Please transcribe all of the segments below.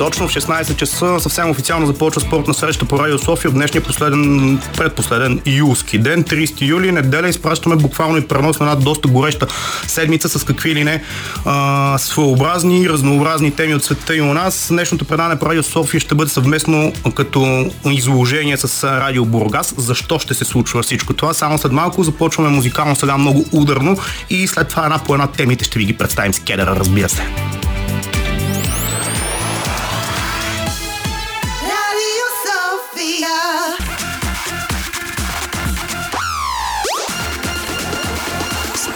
Точно в 16 часа съвсем официално започва спортна среща по Радио София в днешния последен, предпоследен юлски ден, 30 юли, неделя. Изпращаме буквално и пренос на една доста гореща седмица с какви ли не а, своеобразни, разнообразни теми от света и у нас. Днешното предаване по Радио София ще бъде съвместно като изложение с Радио Бургас. Защо ще се случва всичко това? Само след малко започваме музикално сега много ударно и след това една по една темите ще ви ги представим с кедъра, разбира се.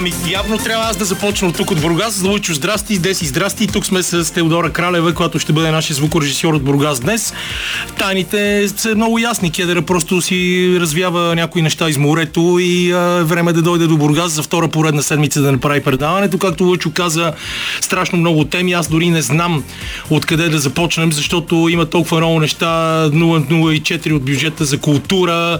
Ами, явно трябва аз да започна от тук от Бургас. Лучо, здрасти, Деси, здрасти. Тук сме с Теодора Кралева, която ще бъде нашия звукорежисьор от Бургас днес. Тайните са много ясни. Кедъра просто си развява някои неща из морето и а, време да дойде до Бургас за втора поредна седмица да направи предаването. Както Лучо каза, страшно много теми. Аз дори не знам откъде да започнем, защото има толкова много неща. 0,04 от бюджета за култура,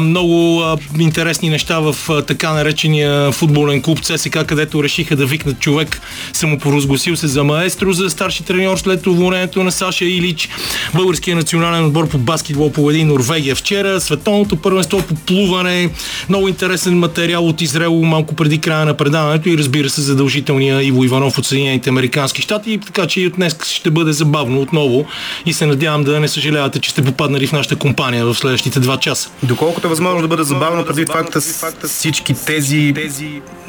много интересни неща в така наречения футбол футболен клуб ЦСК, където решиха да викнат човек, самопоразгласил се за маестро, за старши треньор след уволнението на Саша Илич, българския национален отбор по баскетбол победи Норвегия вчера, световното първенство по плуване, много интересен материал от Израел малко преди края на предаването и разбира се задължителния Иво Иванов от Съединените Американски щати, така че и от днес ще бъде забавно отново и се надявам да не съжалявате, че сте попаднали в нашата компания в следващите два часа. Доколкото е възможно да бъде забавно, преди факта всички тези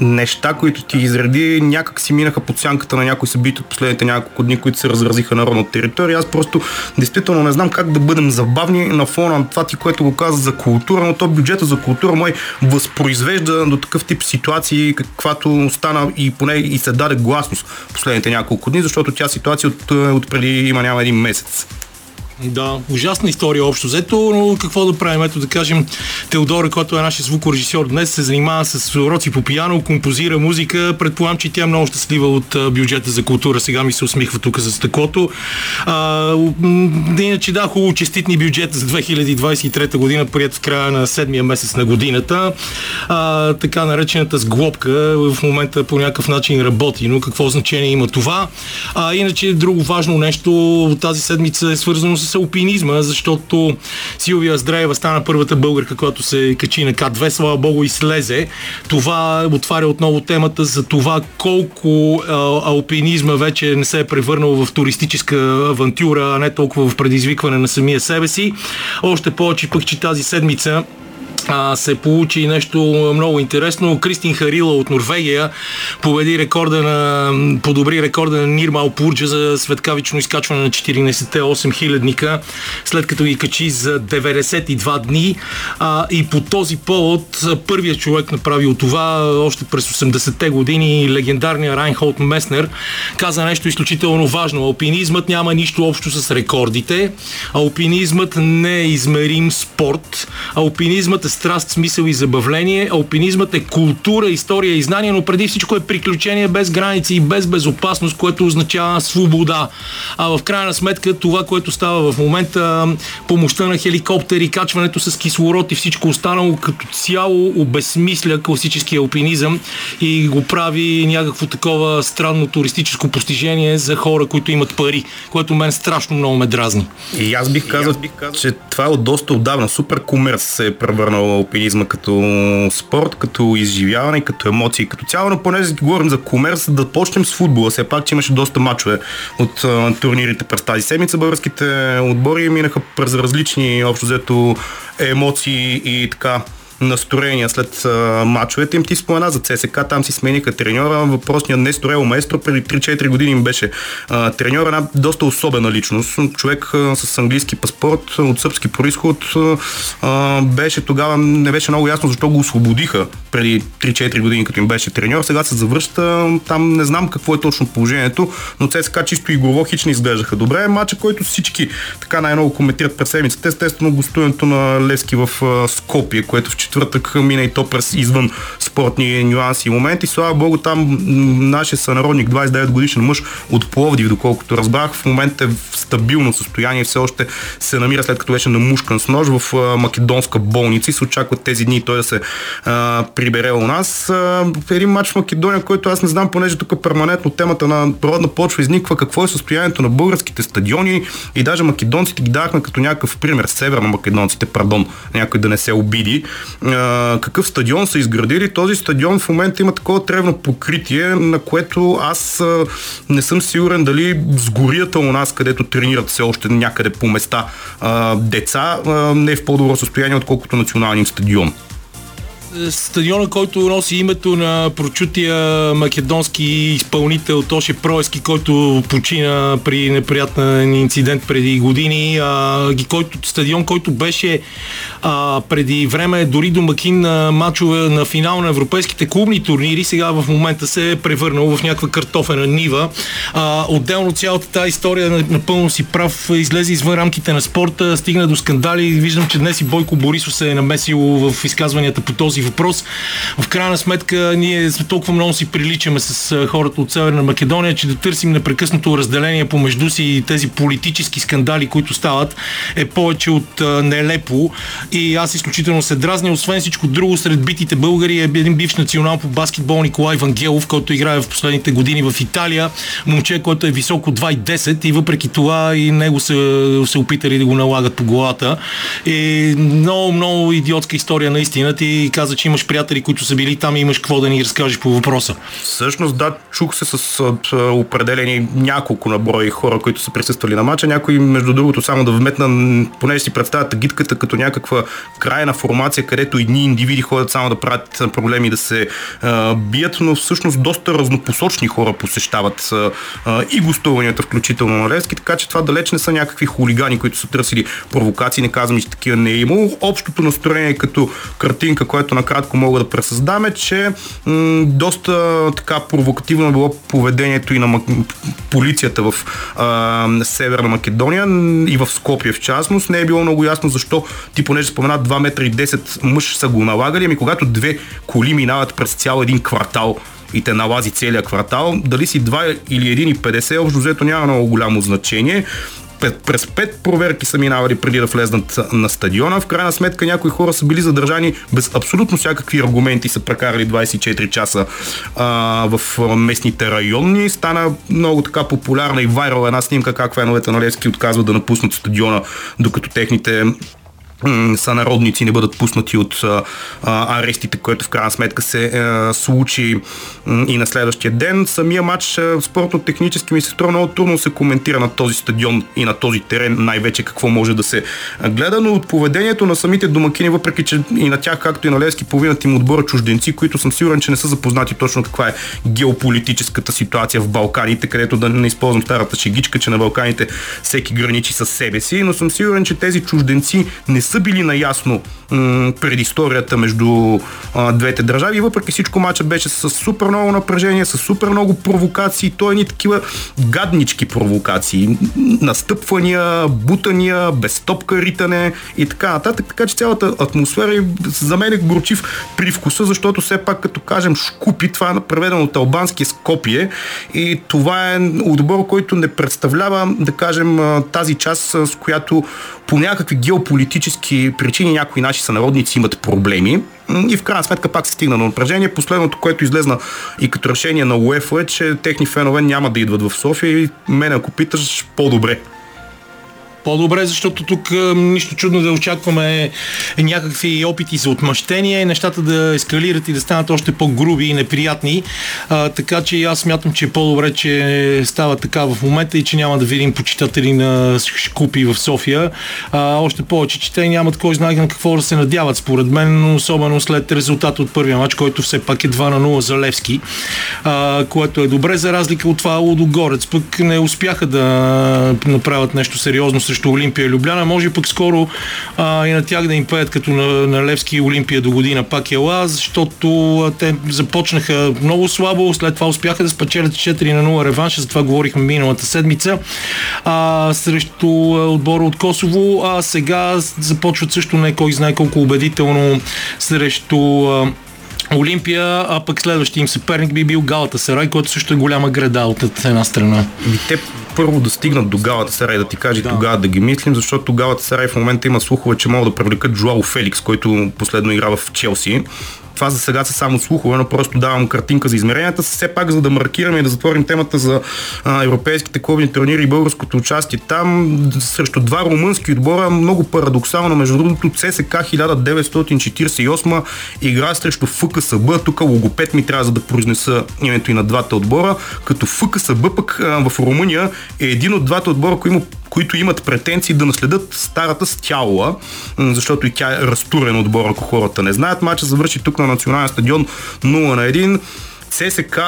неща, които ти изреди, някак си минаха под сянката на някои събития от последните няколко дни, които се разразиха на родната територия. Аз просто действително не знам как да бъдем забавни на фона на това ти, което го каза за култура, но то бюджета за култура мой възпроизвежда до такъв тип ситуации, каквато стана и поне и се даде гласност последните няколко дни, защото тя ситуация от, от преди има няма един месец. Да, ужасна история общо взето, но какво да правим? Ето да кажем, Теодора, който е нашия звукорежисьор днес, се занимава с уроци по пияно, композира музика. Предполагам, че тя е много щастлива от бюджета за култура. Сега ми се усмихва тук за стъклото. А, иначе да, хубаво честитни бюджет за 2023 година, прият в края на седмия месец на годината. А, така наречената сглобка в момента по някакъв начин работи, но какво значение има това? А, иначе друго важно нещо тази седмица е свързано с алпинизма, защото Силвия Здраева стана първата българка, която се качи на К2, слава богу и слезе. Това отваря отново темата за това колко алпинизма вече не се е превърнал в туристическа авантюра, а не толкова в предизвикване на самия себе си. Още повече пък, че тази седмица се получи нещо много интересно. Кристин Харила от Норвегия победи рекорда на, подобри рекорда на Нирмал Пурджа за светкавично изкачване на 14-те 8 хилядника, след като ги качи за 92 дни. А, и по този повод първият човек направил това още през 80-те години легендарния Райнхолд Меснер каза нещо изключително важно. Алпинизмът няма нищо общо с рекордите. Алпинизмът не е измерим спорт. Алпинизмът е страст, смисъл и забавление. Алпинизмът е култура, история и знание, но преди всичко е приключение без граници и без безопасност, което означава свобода. А в крайна сметка това, което става в момента, помощта на хеликоптери, качването с кислород и всичко останало като цяло обезмисля класическия алпинизъм и го прави някакво такова странно туристическо постижение за хора, които имат пари, което мен страшно много ме дразни. И аз бих казал, че това е от доста отдавна. Супер комерс се е превърнал алпинизма като спорт, като изживяване, като емоции, като цяло, но понеже говорим за комерс, да почнем с футбола. Все пак, че имаше доста мачове от а, турнирите през тази седмица. Българските отбори минаха през различни общо взето емоции и така настроения след а, мачовете им. Ти спомена за ЦСК, там си смениха треньора. Въпросният Нестор Ел Маестро преди 3-4 години им беше а, треньор, една доста особена личност. Човек а, с английски паспорт, от сръбски происход. А, беше тогава, не беше много ясно защо го освободиха преди 3-4 години, като им беше треньор. Сега се завръща, там не знам какво е точно положението, но ЦСК чисто игрово хич не изглеждаха добре. Мача, който всички така най-много коментират през седмицата, естествено гостуването на Левски в Скопие, което в четвъртък мина и то през извън спортни нюанси и моменти. Слава Богу, там нашия сънародник, 29 годишен мъж от Пловдив, доколкото разбрах, в момента е в стабилно състояние, все още се намира след като беше намушкан с нож в македонска болница и се очакват тези дни той да се а, прибере у нас. А, един матч в Македония, който аз не знам, понеже тук перманентно темата на природна почва изниква какво е състоянието на българските стадиони и даже македонците ги дахме като някакъв пример, северно македонците, пардон, някой да не се обиди. Какъв стадион са изградили? Този стадион в момента има такова тревно покритие, на което аз не съм сигурен дали сгорията у нас, където тренират все още някъде по места деца, не е в по-добро състояние, отколкото националния стадион стадиона, който носи името на прочутия македонски изпълнител Тоше Проески, който почина при неприятен инцидент преди години. А, който, стадион, който беше а, преди време дори домакин на матчове на финал на европейските клубни турнири, сега в момента се е превърнал в някаква картофена нива. А, отделно цялата тази история напълно си прав излезе извън рамките на спорта, стигна до скандали. Виждам, че днес и Бойко Борисов се е намесил в изказванията по този въпрос. В крайна сметка ние толкова много си приличаме с хората от Северна Македония, че да търсим непрекъснато разделение помежду си и тези политически скандали, които стават, е повече от нелепо и аз изключително се дразня. Освен всичко друго, сред битите българи е един бивш национал по баскетбол Николай Вангелов, който играе в последните години в Италия. Момче, който е високо 2,10 и въпреки това и него се, се опитали да го налагат по главата. И много, много идиотска история наистина. Ти каза, че имаш приятели, които са били там и имаш какво да ни разкажеш по въпроса. Всъщност, да, чух се с определени няколко наброи хора, които са присъствали на матча. Някои, между другото, само да вметна, понеже си представят гидката като някаква крайна формация, където едни индивиди ходят само да правят проблеми да се а, бият, но всъщност доста разнопосочни хора посещават а, и гостуванията, включително на Левски, така че това далеч не са някакви хулигани, които са търсили провокации, не казвам, че такива не е имало. Общото настроение като картинка, което накратко мога да пресъздам е, че м- доста така провокативно било поведението и на полицията в а, Северна Македония и в Скопия в частност. Не е било много ясно защо ти понеже споменат 2 метра и 10 мъж са го налагали, ами когато две коли минават през цял един квартал и те налази целият квартал, дали си 2 или 1,50, общо взето няма много голямо значение през пет проверки са минавали преди да влезнат на стадиона. В крайна сметка някои хора са били задържани без абсолютно всякакви аргументи, са прекарали 24 часа а, в местните райони. Стана много така популярна и вайрал една снимка как феновете на Левски отказват да напуснат стадиона, докато техните сънародници не бъдат пуснати от арестите, което в крайна сметка се случи и на следващия ден. Самия матч спортно-технически ми се струва много трудно се коментира на този стадион и на този терен най-вече какво може да се гледа, но от поведението на самите домакини, въпреки че и на тях, както и на Левски, половината им отбора чужденци, които съм сигурен, че не са запознати точно каква е геополитическата ситуация в Балканите, където да не използвам старата шегичка, че на Балканите всеки граничи със себе си, но съм сигурен, че тези чужденци не са били наясно м- предисторията между а, двете държави. И въпреки всичко матчът беше с супер много напрежение, с супер много провокации, то е ни такива гаднички провокации, настъпвания, бутания, без топка ритане и така нататък, така че цялата атмосфера за мен е горчив привкуса, защото все пак като кажем Шкупи, това е преведено от албански Скопие. И това е отбор, който не представлява, да кажем, тази част, с която по някакви геополитически причини някои наши сънародници имат проблеми и в крайна сметка пак се стигна на напрежение. Последното, което излезна и като решение на УЕФА е, че техни фенове няма да идват в София и мен ако питаш по-добре по-добре, защото тук нищо чудно да очакваме някакви опити за отмъщение, нещата да ескалират и да станат още по-груби и неприятни. А, така че аз смятам, че е по-добре, че става така в момента и че няма да видим почитатели на Шкупи в София. А, още повече, че те нямат кой знае на какво да се надяват, според мен, особено след резултата от първия матч, който все пак е 2 на 0 за Левски, а, което е добре, за разлика от това Лудогорец. Пък не успяха да направят нещо сериозно срещу Олимпия Любляна. Може пък скоро а, и на тях да им пеят като на, на Левски Олимпия до година пак ела, защото а, те започнаха много слабо, след това успяха да спечелят 4 на 0 реванша, за това говорихме миналата седмица а, срещу отбора от Косово, а сега започват също не кой знае колко убедително срещу а, Олимпия, а пък следващия им съперник би бил Галата Сарай, който също е голяма града от една страна. И те първо да стигнат до Галата Сарай, да ти кажа да. тогава да ги мислим, защото Галата Сарай в момента има слухове, че могат да привлекат Жуало Феликс, който последно играва в Челси. Това за сега са само слухове, но просто давам картинка за измеренията. Все пак, за да маркираме и да затворим темата за а, европейските клубни турнири и българското участие там, срещу два румънски отбора, много парадоксално, между другото, ЦСК 1948 игра срещу ФКСБ. Тук логопед ми трябва за да произнеса името и на двата отбора, като ФКСБ пък а, в Румъния е един от двата отбора, които има които имат претенции да наследят старата стяла, защото и тя е разтурена отбор, ако хората не знаят. Мача завърши тук на национален стадион 0 на 1. ЦСК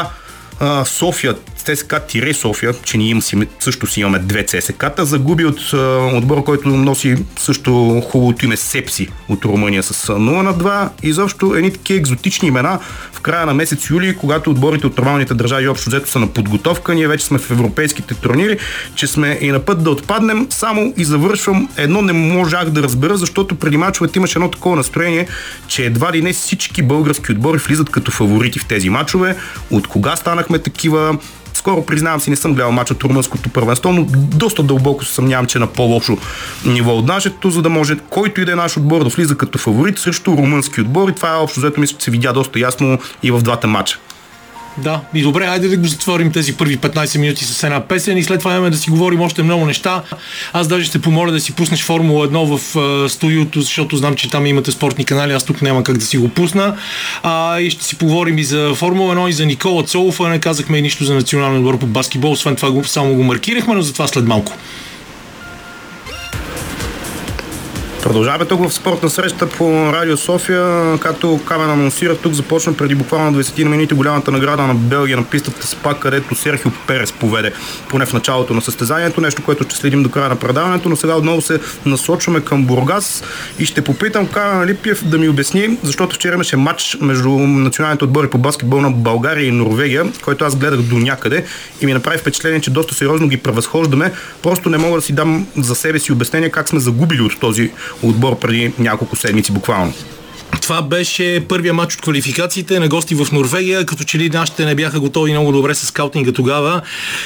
София, ЦСК-София, че ние им, също си имаме две ЦСК-та, загуби от отбор, който носи също хубавото име Сепси от Румъния с 0 на 2. Изобщо едни такива екзотични имена в края на месец юли, когато отборите от нормалните държави общо взето са на подготовка, ние вече сме в европейските турнири, че сме и на път да отпаднем. Само и завършвам едно не можах да разбера, защото преди мачовете имаше едно такова настроение, че едва ли не всички български отбори влизат като фаворити в тези мачове. От кога станахме такива? Скоро признавам си, не съм гледал матч от румънското първенство, но доста дълбоко се съмнявам, че е на по-лошо ниво от нашето, за да може който и да е наш отбор да влиза като фаворит срещу румънски отбор. И това е общо взето мисля, че се видя доста ясно и в двата матча. Да, и добре, айде да го затворим тези първи 15 минути с една песен и след това имаме да си говорим още много неща. Аз даже ще помоля да си пуснеш Формула 1 в а, студиото, защото знам, че там имате спортни канали, аз тук няма как да си го пусна. А, и ще си поговорим и за Формула 1 и за Никола Цолов, а не казахме и нищо за националния отбор по баскетбол, освен това само го маркирахме, но за това след малко. Продължаваме тук в спортна среща по Радио София. Както Камен анонсира, тук започна преди буквално 20 минути голямата награда на Белгия на пистата СПА, където Серхио Перес поведе поне в началото на състезанието. Нещо, което ще следим до края на предаването, но сега отново се насочваме към Бургас и ще попитам Камен Липиев да ми обясни, защото вчера имаше матч между националните отбори по баскетбол на България и Норвегия, който аз гледах до някъде и ми направи впечатление, че доста сериозно ги превъзхождаме. Просто не мога да си дам за себе си обяснение как сме загубили от този отбор преди няколко седмици буквално. Това беше първия матч от квалификациите на гости в Норвегия, като че ли нашите не бяха готови много добре с скаутинга тогава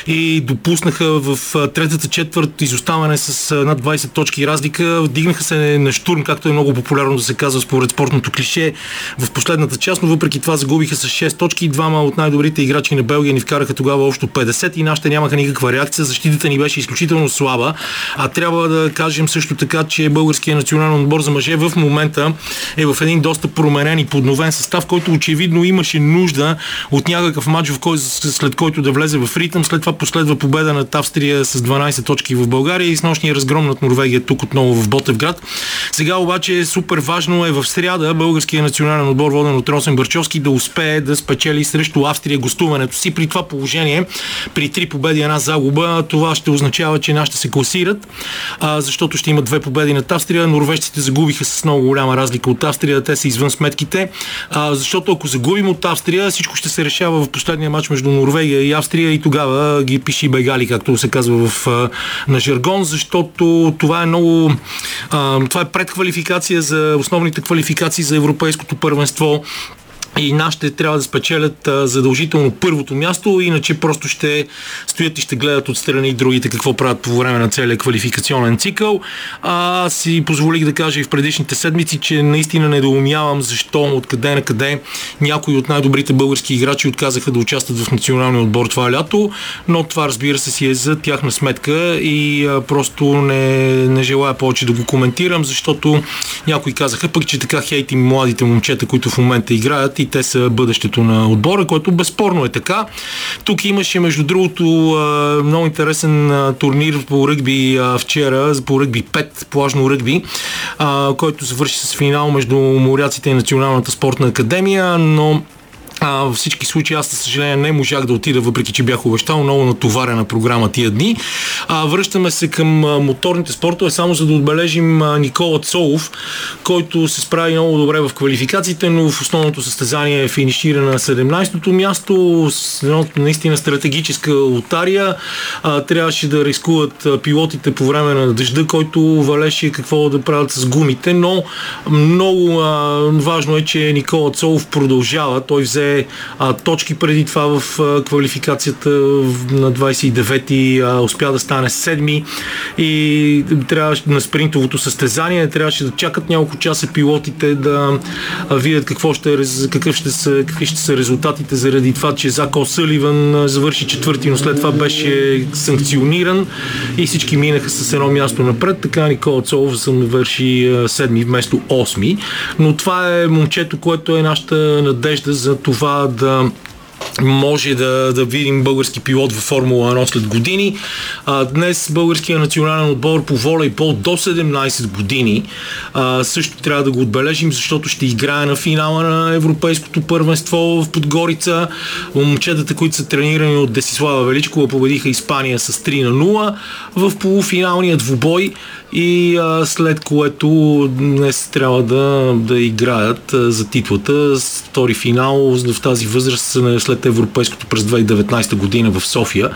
и допуснаха в третата четвърт изоставане с над 20 точки разлика. Вдигнаха се на штурм, както е много популярно да се казва според спортното клише в последната част, но въпреки това загубиха с 6 точки. Двама от най-добрите играчи на Белгия ни вкараха тогава общо 50 и нашите нямаха никаква реакция. Защитата ни беше изключително слаба. А трябва да кажем също така, че българският национален отбор за мъже в момента е в един доста променен и подновен състав, който очевидно имаше нужда от някакъв матч, в кой, след който да влезе в ритъм. След това последва победа над Австрия с 12 точки в България и с нощния разгром над Норвегия тук отново в Ботевград. Сега обаче е супер важно е в сряда българския национален отбор, воден от Росен Бърчовски, да успее да спечели срещу Австрия гостуването си. При това положение, при три победи една загуба, това ще означава, че нашите се класират, а, защото ще има две победи над Австрия. Норвежците загубиха с много голяма разлика от Австрия. Те са извън сметките, а, защото ако загубим от Австрия, всичко ще се решава в последния матч между Норвегия и Австрия и тогава ги пиши бегали, както се казва в, на жаргон, защото това е много. А, това е предквалификация за основните квалификации за европейското първенство и нашите трябва да спечелят а, задължително първото място, иначе просто ще стоят и ще гледат отстрани другите какво правят по време на целия квалификационен цикъл. А, си позволих да кажа и в предишните седмици, че наистина недоумявам защо, откъде на къде някои от най-добрите български играчи отказаха да участват в националния отбор това лято, но това разбира се си е за тяхна сметка и а, просто не, не желая повече да го коментирам, защото някои казаха пък, че така хейти младите момчета, които в момента играят и те са бъдещето на отбора, което безспорно е така. Тук имаше, между другото, много интересен турнир по ръгби вчера, по ръгби 5, плажно ръгби, който завърши с финал между моряците и Националната спортна академия, но А, във всички случаи аз, за съжаление, не можах да отида, въпреки че бях обещал много натоварена програма тия дни. А, връщаме се към моторните спортове, само за да отбележим Никола Цолов, който се справи много добре в квалификациите, но в основното състезание е финишира на 17-то място с наистина стратегическа лотария. А, трябваше да рискуват пилотите по време на дъжда, който валеше какво да правят с гумите, но много а, важно е, че Никола Цолов продължава. Той взе а, точки преди това в а, квалификацията на 29-ти, а, успя да стане седми и трябваше на спринтовото състезание, трябваше да чакат няколко часа пилотите да видят какво ще какъв ще са, какви ще са резултатите заради това, че Зако Съливан завърши четвърти, но след това беше санкциониран и всички минаха с едно място напред. Така Никола Цолов завърши седми вместо 8. Но това е момчето, което е нашата надежда за това да може да, да видим български пилот във Формула 1 след години. А, днес българския национален отбор по волейбол до 17 години а, също трябва да го отбележим, защото ще играе на финала на Европейското първенство в Подгорица. Момчетата, които са тренирани от Десислава Величкова, победиха Испания с 3 на 0 в полуфиналния двубой и а, след което днес трябва да, да играят а, за титлата. Втори финал в тази възраст след Европейското през 2019 година в София.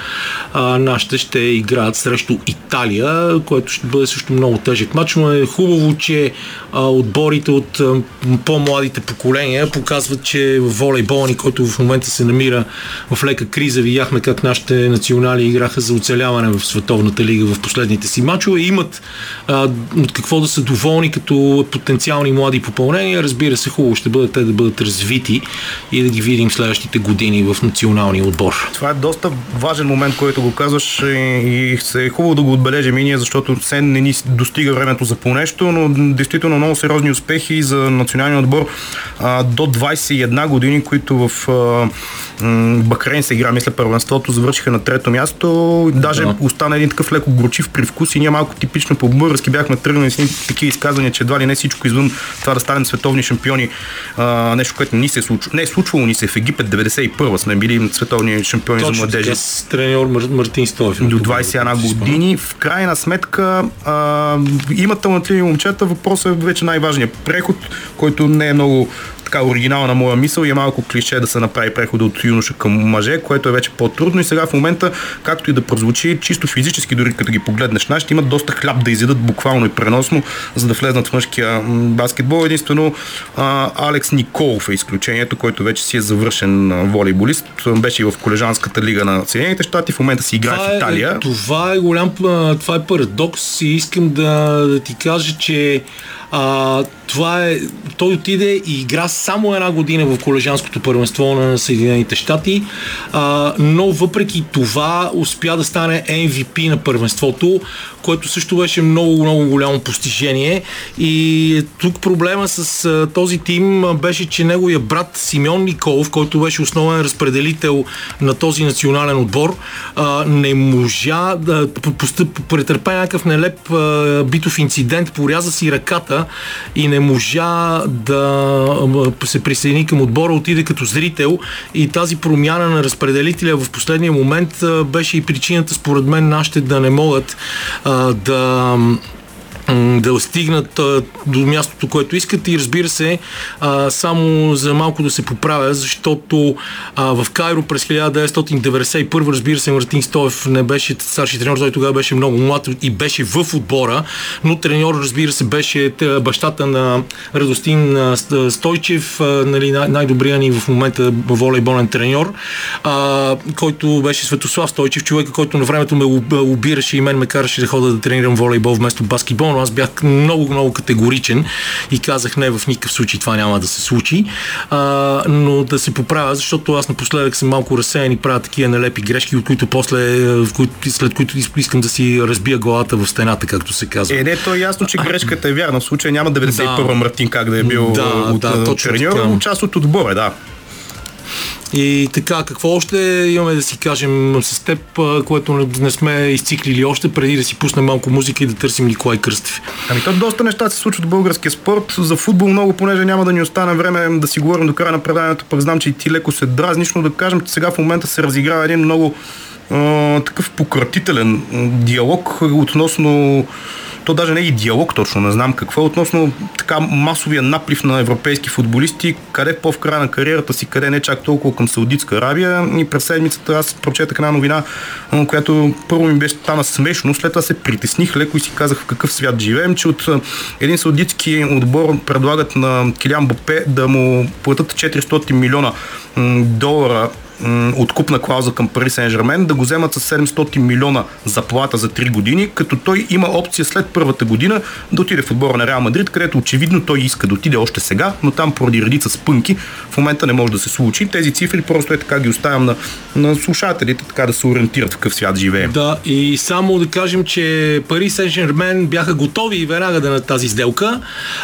А, нашите ще играят срещу Италия, което ще бъде също много тежък матч, но е хубаво, че отборите от по-младите поколения показват, че волейбол ни, който в момента се намира в лека криза, видяхме как нашите национали играха за оцеляване в Световната лига в последните си матчове, имат а, от какво да са доволни като потенциални млади попълнения. Разбира се, хубаво ще бъде те да бъдат развити и да ги видим следващите години в националния отбор. Това е доста важен момент, който го казваш и се е хубаво да го отбележим и ние, защото все не ни достига времето за по нещо, но действително много сериозни успехи за националния отбор а, до 21 години, които в а, Бахрейн се игра, мисля, първенството, завършиха на трето място. Даже да. остана един такъв леко горчив привкус и ние малко типично по български бяхме тръгнали с такива изказвания, че едва ли не всичко извън това да станем световни шампиони. А, нещо, което ни се случва. Не е случвало ни се в Египет 91 сме били световни шампиони Точно, за младежи. С треньор Мартин Стоев. До 21 години. В крайна сметка а, има талантливи момчета. Въпросът е вече най-важният преход, който не е много така оригинална моя мисъл и е малко клише да се направи прехода от юноша към мъже, което е вече по-трудно и сега в момента, както и да прозвучи, чисто физически, дори като ги погледнеш, нашите имат доста хляб да изядат буквално и преносно, за да влезнат в мъжкия баскетбол. Единствено а, Алекс Николов е изключението, който вече си е завършен волейболист. Беше и в колежанската лига на Съединените щати, в момента си играе в е- Италия. Е, това е голям, това е парадокс и искам да, да ти кажа, че а, това е, той отиде и игра само една година в колежанското първенство на Съединените щати, но въпреки това успя да стане MVP на първенството, което също беше много, много голямо постижение. И тук проблема с този тим беше, че неговия брат Симеон Николов, който беше основен разпределител на този национален отбор, не можа да претърпе някакъв нелеп битов инцидент, поряза си ръката и не можа да се присъедини към отбора, отиде като зрител и тази промяна на разпределителя в последния момент беше и причината според мен нашите да не могат да да стигнат до мястото, което искат. И разбира се, само за малко да се поправя, защото в Кайро през 1991, разбира се, Мартин Стоев не беше старши треньор, той тогава беше много млад и беше в отбора, но треньор, разбира се, беше бащата на Радостин Стойчев, нали, най-добрия ни в момента волейболен треньор, който беше Светослав Стойчев, човека, който на времето ме обираше и мен ме караше да хода да тренирам волейбол вместо баскетбол, аз бях много, много категоричен и казах не, в никакъв случай това няма да се случи, а, но да се поправя, защото аз напоследък съм малко разсеян и правя такива нелепи грешки, от които после, в които, след които искам да си разбия главата в стената, както се казва. Е, не, то е ясно, че грешката е вярна. В случая няма 91 да, Мартин как да е бил да, от, да, от точно треньор, част от отбора, да. И така, какво още имаме да си кажем с теб, което не сме изциклили още, преди да си пуснем малко музика и да търсим Николай Кръстев? Ами то доста неща се случват в българския спорт. За футбол много, понеже няма да ни остане време да си говорим до края на преданието, пък знам, че и ти леко се дразниш, но да кажем, че сега в момента се разиграва един много такъв пократителен диалог относно то даже не е и диалог точно, не знам какво, относно така масовия наплив на европейски футболисти, къде по в края на кариерата си, къде не чак толкова към Саудитска Арабия. И през седмицата аз прочетах една новина, която първо ми беше стана смешно, след това се притесних леко и си казах в какъв свят живеем, че от един саудитски отбор предлагат на Килян Бопе да му платят 400 милиона долара откупна клауза към Пари Сен Жермен, да го вземат с 700 милиона заплата за 3 години, като той има опция след първата година да отиде в отбора на Реал Мадрид, където очевидно той иска да отиде още сега, но там поради редица спънки в момента не може да се случи. Тези цифри просто е така ги оставям на, на слушателите, така да се ориентират в какъв свят живеем. Да, и само да кажем, че Пари Сен Жермен бяха готови веднага да на тази сделка,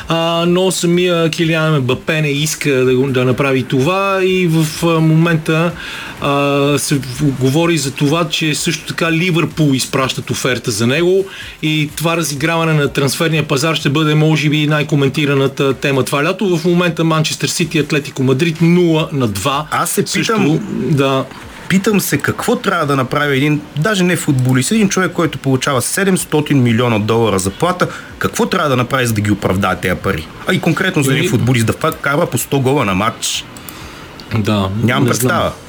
а, но самия Килиан Бапе не иска да, да направи това и в момента а, се говори за това, че също така Ливърпул изпращат оферта за него и това разиграване на трансферния пазар ще бъде може би най-коментираната тема това лято. В момента Манчестър Сити и Атлетико Мадрид 0 на 2. Аз се питам, също, да, Питам се какво трябва да направи един, даже не футболист, един човек, който получава 700 милиона долара заплата, какво трябва да направи, за да ги оправдае тези пари? А и конкретно за един футболист да кара по 100 гола на матч. Да. Нямам представа. Знам.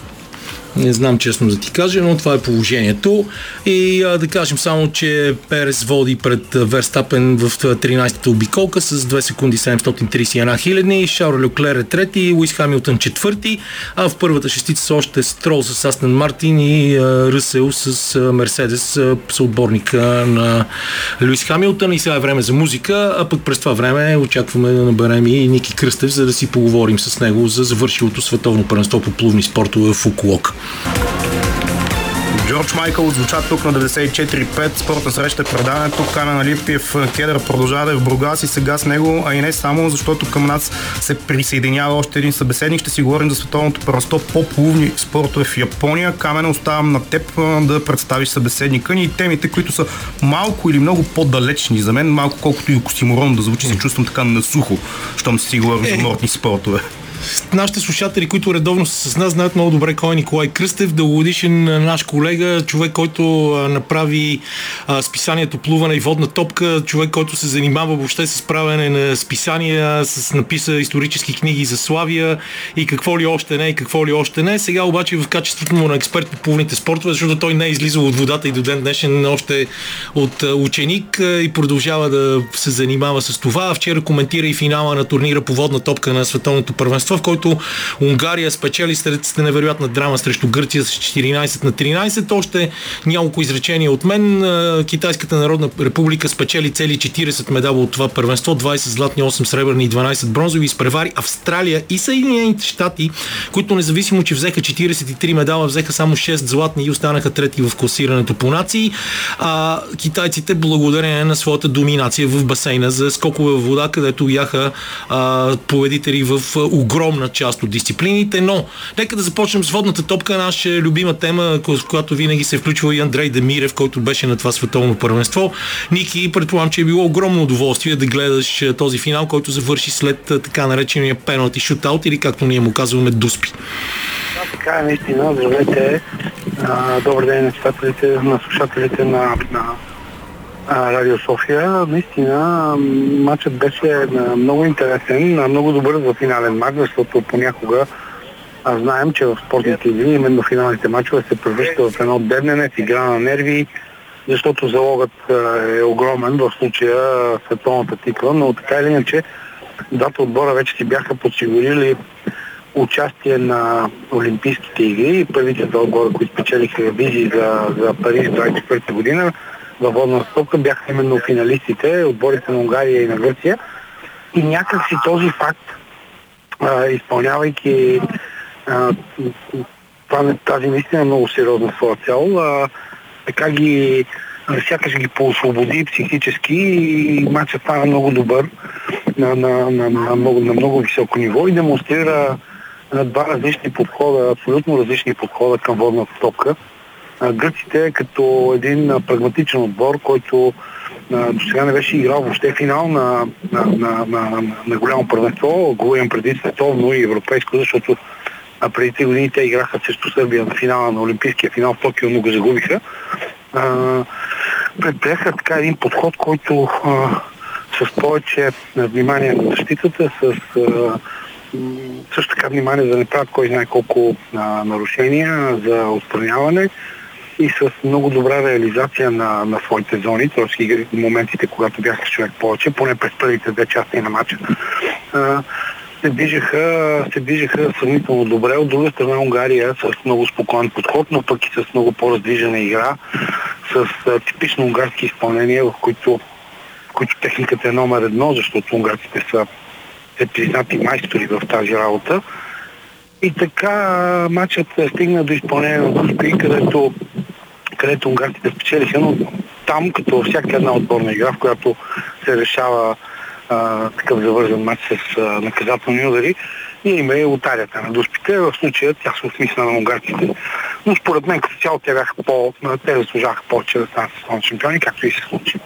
Не знам честно да ти кажа, но това е положението. И а, да кажем само, че Перес води пред Верстапен в 13-та обиколка с 2 секунди 731 хиляди. Шаро Люклер е трети, Луис Хамилтън четвърти, а в първата шестица са още Строл с Астен Мартин и а, Ръсел с а, Мерседес, съотборника на Луис Хамилтън. И сега е време за музика, а пък през това време очакваме да наберем и Ники Кръстев, за да си поговорим с него за завършилото световно първенство по плувни спортове в Фукуок. Джордж Майкъл звуча тук на 94.5. Спортна среща е предаването. Кана на Липиев кедър продължава да е в Бругас и сега с него, а и не само, защото към нас се присъединява още един събеседник. Ще си говорим за световното първенство по плувни спортове в Япония. Камена оставам на теб да представиш събеседника ни и темите, които са малко или много по-далечни за мен, малко колкото и оксиморон да звучи, се чувствам така насухо, щом си говорим за мортни спортове нашите слушатели, които редовно са с нас, знаят много добре кой е Николай Кръстев, дългогодишен наш колега, човек, който направи списанието Плуване и водна топка, човек, който се занимава въобще с правене на списания, с написа исторически книги за Славия и какво ли още не, и какво ли още не. Сега обаче в качеството му на експерт по плувните спортове, защото той не е излизал от водата и до ден днешен още от ученик и продължава да се занимава с това. Вчера коментира и финала на турнира по водна топка на световното първенство в който Унгария спечели сред невероятна драма срещу Гърция с 14 на 13. Още няколко изречения от мен. Китайската народна република спечели цели 40 медала от това първенство, 20 златни, 8 сребърни и 12 бронзови. Изпревари Австралия и Съединените щати, които независимо, че взеха 43 медала, взеха само 6 златни и останаха трети в класирането по нации. А, китайците благодарение на своята доминация в басейна за скокове в вода, където бяха а, победители в огромно огромна част от дисциплините, но нека да започнем с водната топка, наша любима тема, с която винаги се е включва и Андрей Демирев, който беше на това световно първенство. Ники, предполагам, че е било огромно удоволствие да гледаш този финал, който завърши след така наречения пеналти шутаут или както ние му казваме дуспи. Да, така е наистина. Здравейте. Добър ден на слушателите на, на Радио София. Наистина матчът беше много интересен, много добър за финален матч, защото понякога а знаем, че в спортните игри, именно финалните матчове се превръщат в едно дебнене, в игра на нерви, защото залогът е огромен, в случая световната титла, но така или иначе двата отбора вече си бяха подсигурили участие на Олимпийските игри. Първите два отбора, които спечелиха визии за, за Париж 24 година, във водна стопка бяха именно финалистите, отборите на Унгария и на Гърция. И някакси този факт, а, изпълнявайки а, тази наистина много сериозна своя цел, а, така ги сякаш ги поосвободи психически и матчът стана много добър на, на, на, на, много, на много високо ниво и демонстрира два различни подхода, абсолютно различни подхода към водната топка. Гърците като един прагматичен отбор, който до сега не беше играл въобще финал на, на, на, на, на голямо първенство, говорим преди световно и европейско, защото а преди три години те играха срещу Сърбия на финала на Олимпийския финал в Токио, но го загубиха. предприеха така един подход, който а, с повече внимание на защитата, с а, също така внимание да не правят кой знае колко а, нарушения за отстраняване и с много добра реализация на, на своите зони, т.е. моментите, когато бяха човек повече, поне през първите две части на матча, се движеха, се движиха сравнително добре. От друга страна Унгария с много спокоен подход, но пък и с много по-раздвижена игра, с типично унгарски изпълнения, в които, в които техниката е номер едно, защото унгарците са е признати майстори в тази работа. И така матчът стигна до изпълнение на Дуспи, където, където унгарците спечелиха, но там, като всяка една отборна игра, в която се решава а, такъв завързан матч с а, наказателни удари, ние има и лотарията на дуспите, в случая тя се осмисля на унгарците. Но според мен като цяло те бяха по, те заслужаха повече да станат световни шампиони, както и се случи.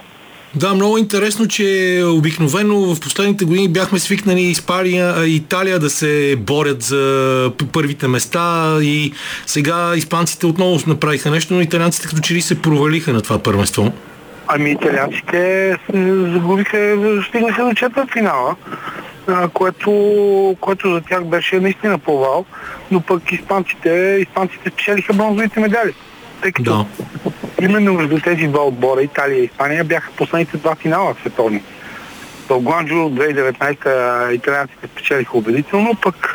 Да, много интересно, че обикновено в последните години бяхме свикнали Испания, Италия да се борят за първите места и сега испанците отново направиха нещо, но италианците като че ли се провалиха на това първенство. Ами италианците загубиха, стигнаха до четвърт финала, което, което за тях беше наистина повал, но пък испанците, испанците спечелиха бронзовите медали. Тъй като да. Именно между тези два отбора, Италия и Испания, бяха последните два финала световни. В Гуанджу 2019 италианците спечелиха убедително, пък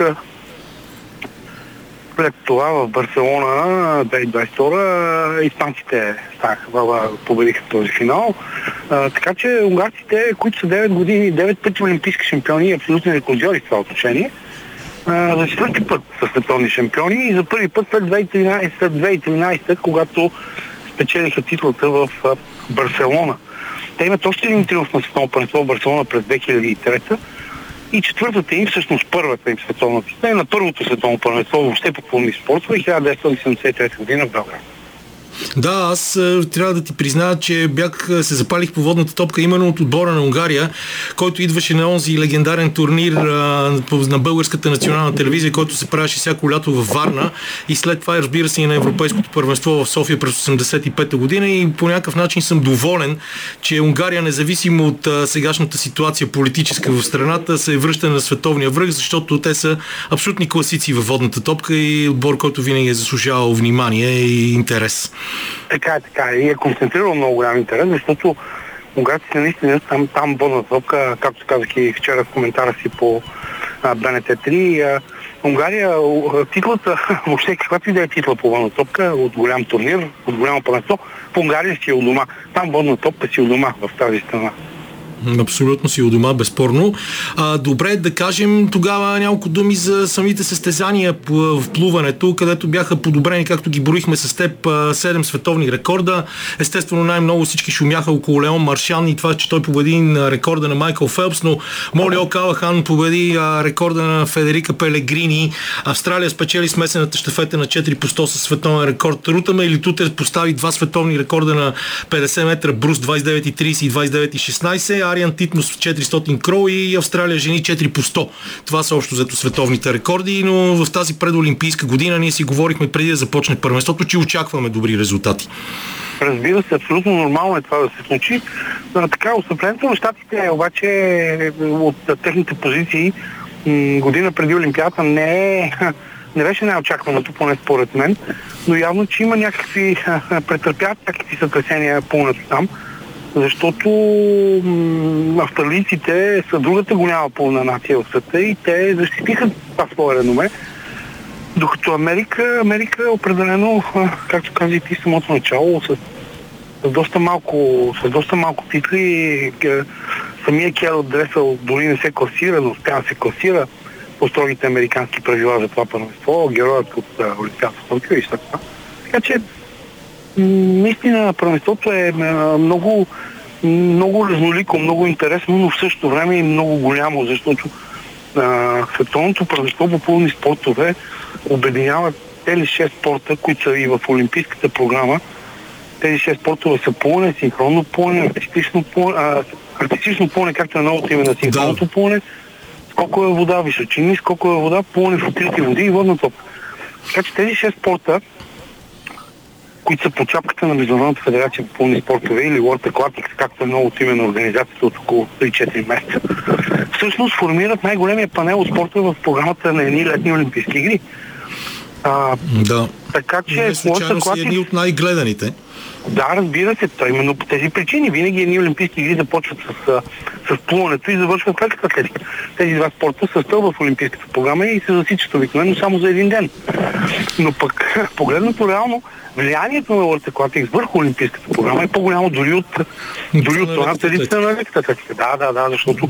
след това в Барселона 2022 испанците станаха, победиха този финал. А, така че унгарците, които са 9 години, 9 пъти олимпийски шампиони и абсолютни рекордьори в това отношение, за четвърти път са световни шампиони и за първи път след 2013, след 2013 когато спечелиха титлата в Барселона. Те имат още един триумф на световно първенство в Барселона през 2003 и четвъртата им, всъщност първата им световна титла е на първото световно първенство въобще по плавни спортове 1973 година в Белград. Да, аз е, трябва да ти призная, че бях, е, се запалих по водната топка именно от отбора на Унгария, който идваше на онзи легендарен турнир а, на българската национална телевизия, който се правеше всяко лято във Варна и след това, разбира се, и на Европейското първенство в София през 85-та година и по някакъв начин съм доволен, че Унгария, независимо от а, сегашната ситуация политическа в страната, се връща на световния връх, защото те са абсолютни класици във водната топка и отбор, който винаги е заслужавал внимание и интерес. Така е, така е. И е концентрирал много голям интерес, защото унгарците наистина там, там водна топка, както казах и вчера в коментара си по БНТ-3. Унгария, титлата, въобще каквато и да е титла по водна топка, от голям турнир, от голямо първенство, в Унгария си е у дома. Там водна топка си е у дома в тази страна. Абсолютно си у дома, безспорно. А, добре, да кажем тогава няколко думи за самите състезания в плуването, където бяха подобрени, както ги броихме с теб, 7 световни рекорда. Естествено най-много всички шумяха около Леон Маршан и това, че той победи на рекорда на Майкъл Фелпс, но Моли Окалахан победи рекорда на Федерика Пелегрини. Австралия спечели смесената щафета на 4 по 100 със световен рекорд. Рутаме или Тутер постави два световни рекорда на 50 метра Брус 29,30 и 29,16 Ариан Титмус 400 кроу и Австралия жени 4 по 100. Това са общо зато световните рекорди, но в тази предолимпийска година ние си говорихме преди да започне първенството, че очакваме добри резултати. Разбира се, абсолютно нормално е това да се случи. А, така, отстъплението на щатите обаче от техните позиции година преди Олимпиада не е не беше най-очакваното, поне според мен, но явно, че има някакви, претърпят някакви сътресения пълнато там защото австралийците са другата голяма пълна нация в света и те защитиха това свое реноме. Докато Америка, Америка е определено, както каза и ти самото начало, с, с доста малко, с доста малко титли. Самия Керл Дресъл дори не се класира, но успя да се класира по строгите американски правила за това първенство. Героят от Олимпиадата в Токио и след. Така че наистина първенството е много, много разнолико, много интересно, но в същото време и много голямо, защото а, световното първенство по плувни спортове обединява тези 6 спорта, които са и в Олимпийската програма. Тези 6 спортове са плуване, синхронно плуване, артистично плуване, а, артистично плуване, както е новото име на синхронното да. плуване, скокове вода, височини, скокове вода, плуване в открити води и водна топка. Така че тези 6 спорта които са по чапката на Международната федерация по пълни спортове или World Aquatics, както е много име на организацията от около 3-4 месеца, всъщност формират най-големия панел от спортове в програмата на едни летни Олимпийски игри. А, да. Така че World Aquatics... едни от най-гледаните. Да, разбира се, то именно по тези причини. Винаги едни олимпийски игри започват с, с плуването и завършват след атлетика. Тези два спорта са стълба в олимпийската програма и се засичат обикновено само за един ден. Но пък, погледнато реално, влиянието на World Aquatics върху Олимпийската програма е по-голямо дори от, дори от това традицията на леката атлетика. Да, да, да, защото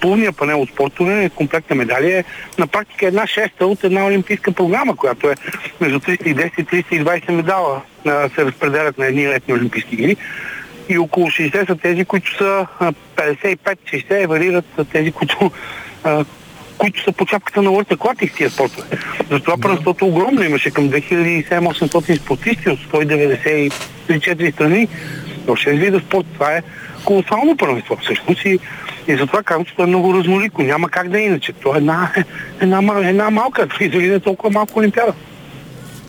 плувния панел от спортове, комплект на медали е на практика една шеста от една олимпийска програма, която е между 310 и 320 медала се разпределят на едни летни олимпийски игри и около 60 са тези, които са 55-60 варират тези, които които са по чапката на World Aquatics тия спортове. Затова да. първенството огромно имаше към 2700 спортисти от 194 страни. В 6 вида спорт. Това е колосално първенство всъщност и, и затова казвам, че това е много разнолико. Няма как да е иначе. Това е една, една, една, една малка, дори не толкова малко олимпиада.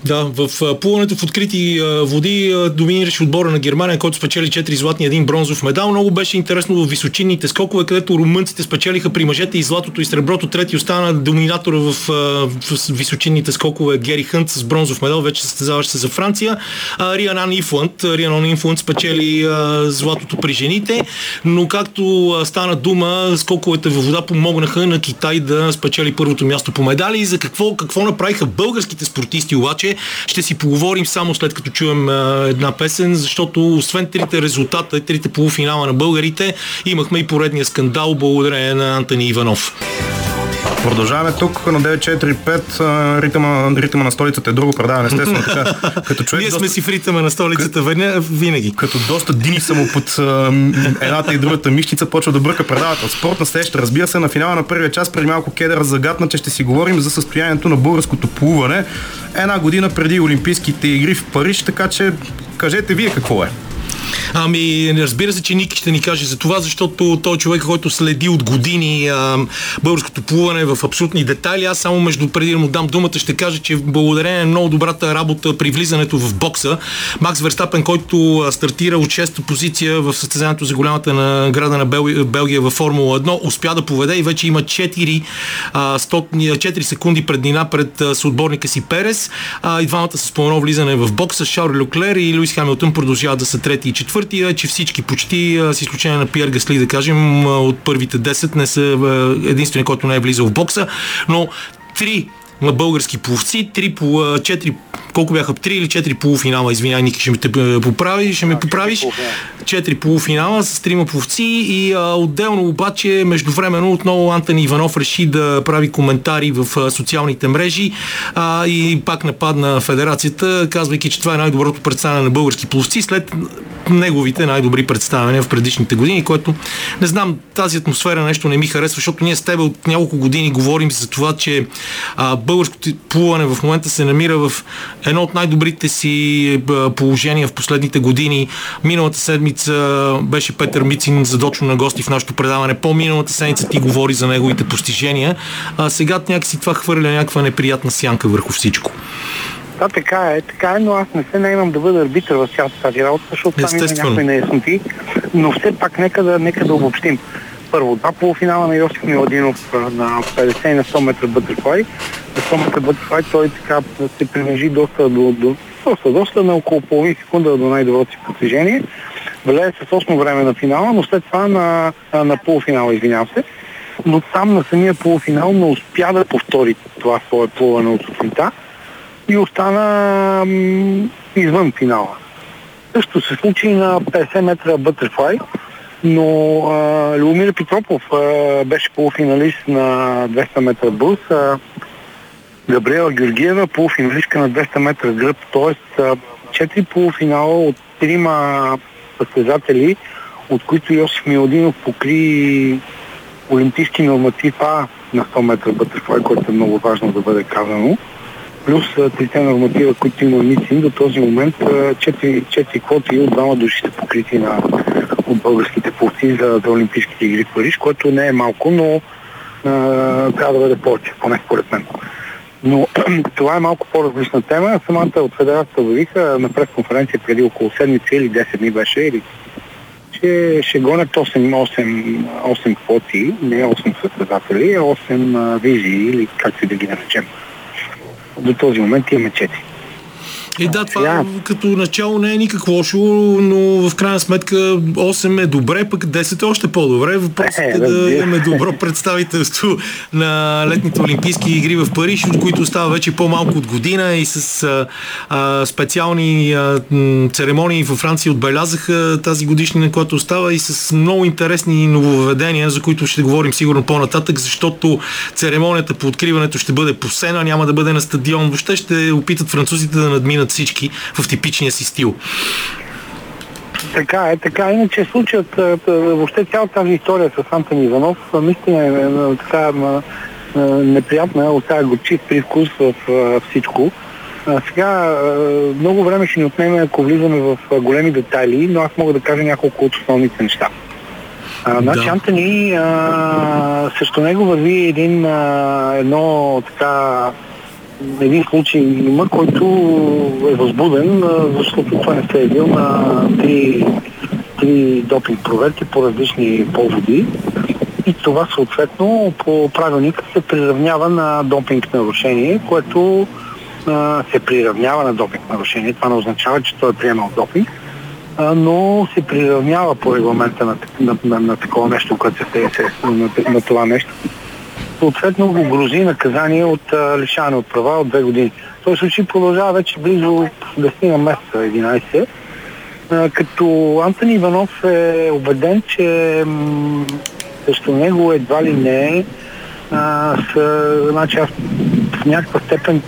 Да, в плуването в открити води доминираше отбора на Германия, който спечели 4 златни един бронзов медал. Много беше интересно в височинните скокове, където румънците спечелиха при мъжете и златото и среброто. Трети остана доминатора в, в височинните скокове Гери Хънт с бронзов медал, вече състезаваше се за Франция. Рианан Ифланд, Рианан Ифланд спечели златото при жените, но както стана дума, скоковете във вода помогнаха на Китай да спечели първото място по медали. И за какво, какво направиха българските спортисти обаче че ще си поговорим само след като чуем една песен, защото освен трите резултата, трите полуфинала на българите, имахме и поредния скандал благодарение на Антони Иванов. Продължаваме тук на 945. Ритъма, ритъма на столицата е друго предаване, естествено. Така, като човек Ние сме доста... си в ритъма на столицата като, винаги. Като доста дини само под едната и другата мишница, почва да бърка предавател. Спортна среща, разбира се, на финала на първия час преди малко Кедър загадна, че ще си говорим за състоянието на българското плуване една година преди Олимпийските игри в Париж, така че кажете вие какво е. Ами, разбира се, че Ники ще ни каже за това, защото той е човек, който следи от години а, българското плуване в абсолютни детайли. Аз само между преди да му дам думата ще кажа, че благодарение на много добрата работа при влизането в бокса, Макс Верстапен, който стартира от 6-та позиция в състезанието за голямата награда на Бел... Белгия във Формула 1, успя да поведе и вече има 4, а, 100, 4 секунди преднина пред съотборника си Перес. А, и двамата с по влизане в бокса. Шарл Люклер и Луис Хамилтън продължават да са трети и четвъртия, че всички почти, с изключение на Пиер Гасли, да кажем, от първите 10 не са единствения, който не е влизал в бокса, но три на български пловци, 3 по 4, колко бяха, 3 или 4 полуфинала, извинявай, Ники, ще ме те поправи, ще ме поправиш. 4 полуфинала. С 3 пловци и а, отделно обаче, междувременно отново Антони Иванов реши да прави коментари в а, социалните мрежи а, и пак нападна федерацията, казвайки, че това е най-доброто представяне на български пловци след неговите най-добри представяния в предишните години, което не знам, тази атмосфера нещо не ми харесва, защото ние с теб от няколко години говорим за това, че а, българското плуване в момента се намира в едно от най-добрите си положения в последните години. Миналата седмица беше Петър Мицин задочно на гости в нашото предаване. По-миналата седмица ти говори за неговите постижения. А сега някакси това хвърля някаква неприятна сянка върху всичко. Да, така е, така е, но аз не се наемам да бъда арбитър в цялата тази работа, защото там има някои неясноти, но все пак нека да, нека да обобщим. Първо, два полуфинала на Йосиф Миладинов на 50 и на 100 метра бътърфлай. На 100 метра бътърфлай той така се приближи доста до, до доста, доста на около половин секунда до най-доброто си постижение. Влезе с 8 време на финала, но след това на, на полуфинала, извинявам се. Но там на самия полуфинал не успя да повтори това свое плуване от сутринта и остана м- извън финала. Също се случи на 50 метра бътърфлай, но а, Любомир Петропов а, беше полуфиналист на 200 метра брус, а, Габриела Георгиева полуфиналистка на 200 метра гръб, т.е. 4 полуфинала от трима състезатели, от които Йосиф Миладинов покри олимпийски норматив А на 100 метра бътърфлай, което е много важно да бъде казано. Плюс трите норматива, които има митинг, до този момент 4, 4 квоти от двама души са покрити на, от българските пловци за, за Олимпийските игри в Париж, което не е малко, но а, трябва да бъде повече, поне според мен. Но това е малко по-различна тема. Самата от Федерацията обявиха на пресконференция преди около седмица или 10 дни беше, или че ще гонят 8, 8, 8 квоти, не 8 състезатели, а 8 визии или както и да ги наречем. До този момент имаме 4. И да, това Сега... като начало не е никак лошо, но в крайна сметка 8 е добре, пък 10 е още по-добре. Въпросът е, е да имаме добро представителство на летните Олимпийски игри в Париж, от които става вече по-малко от година и с а, а, специални а, церемонии във Франция отбелязаха тази годишнина, която остава и с много интересни нововведения, за които ще говорим сигурно по-нататък, защото церемонията по откриването ще бъде по сена, няма да бъде на стадион. Въобще ще опитат французите да надминат изглеждат всички в типичния си стил. Така е, така. Иначе случаят, въобще цялата тази история с Антон Иванов, наистина е така неприятна, оставя го чист привкус в всичко. Сега много време ще ни отнеме, ако влизаме в големи детайли, но аз мога да кажа няколко от основните неща. А, значи да. Антони, а, срещу него върви един, а, едно така един случай има, който е възбуден, защото се е бил на три, три допинг проверки по различни поводи. И това съответно по правилника се приравнява на допинг нарушение, което а, се приравнява на допинг нарушение. Това не означава, че той е приемал допинг, а, но се приравнява по регламента на, на, на, на такова нещо, което се, се на, на това нещо съответно го грози наказание от лишаване от права от две години. Той случай продължава вече близо 10 на месеца, 11, а, като Антони Иванов е убеден, че срещу него едва ли не а, с, значи аз в някаква степен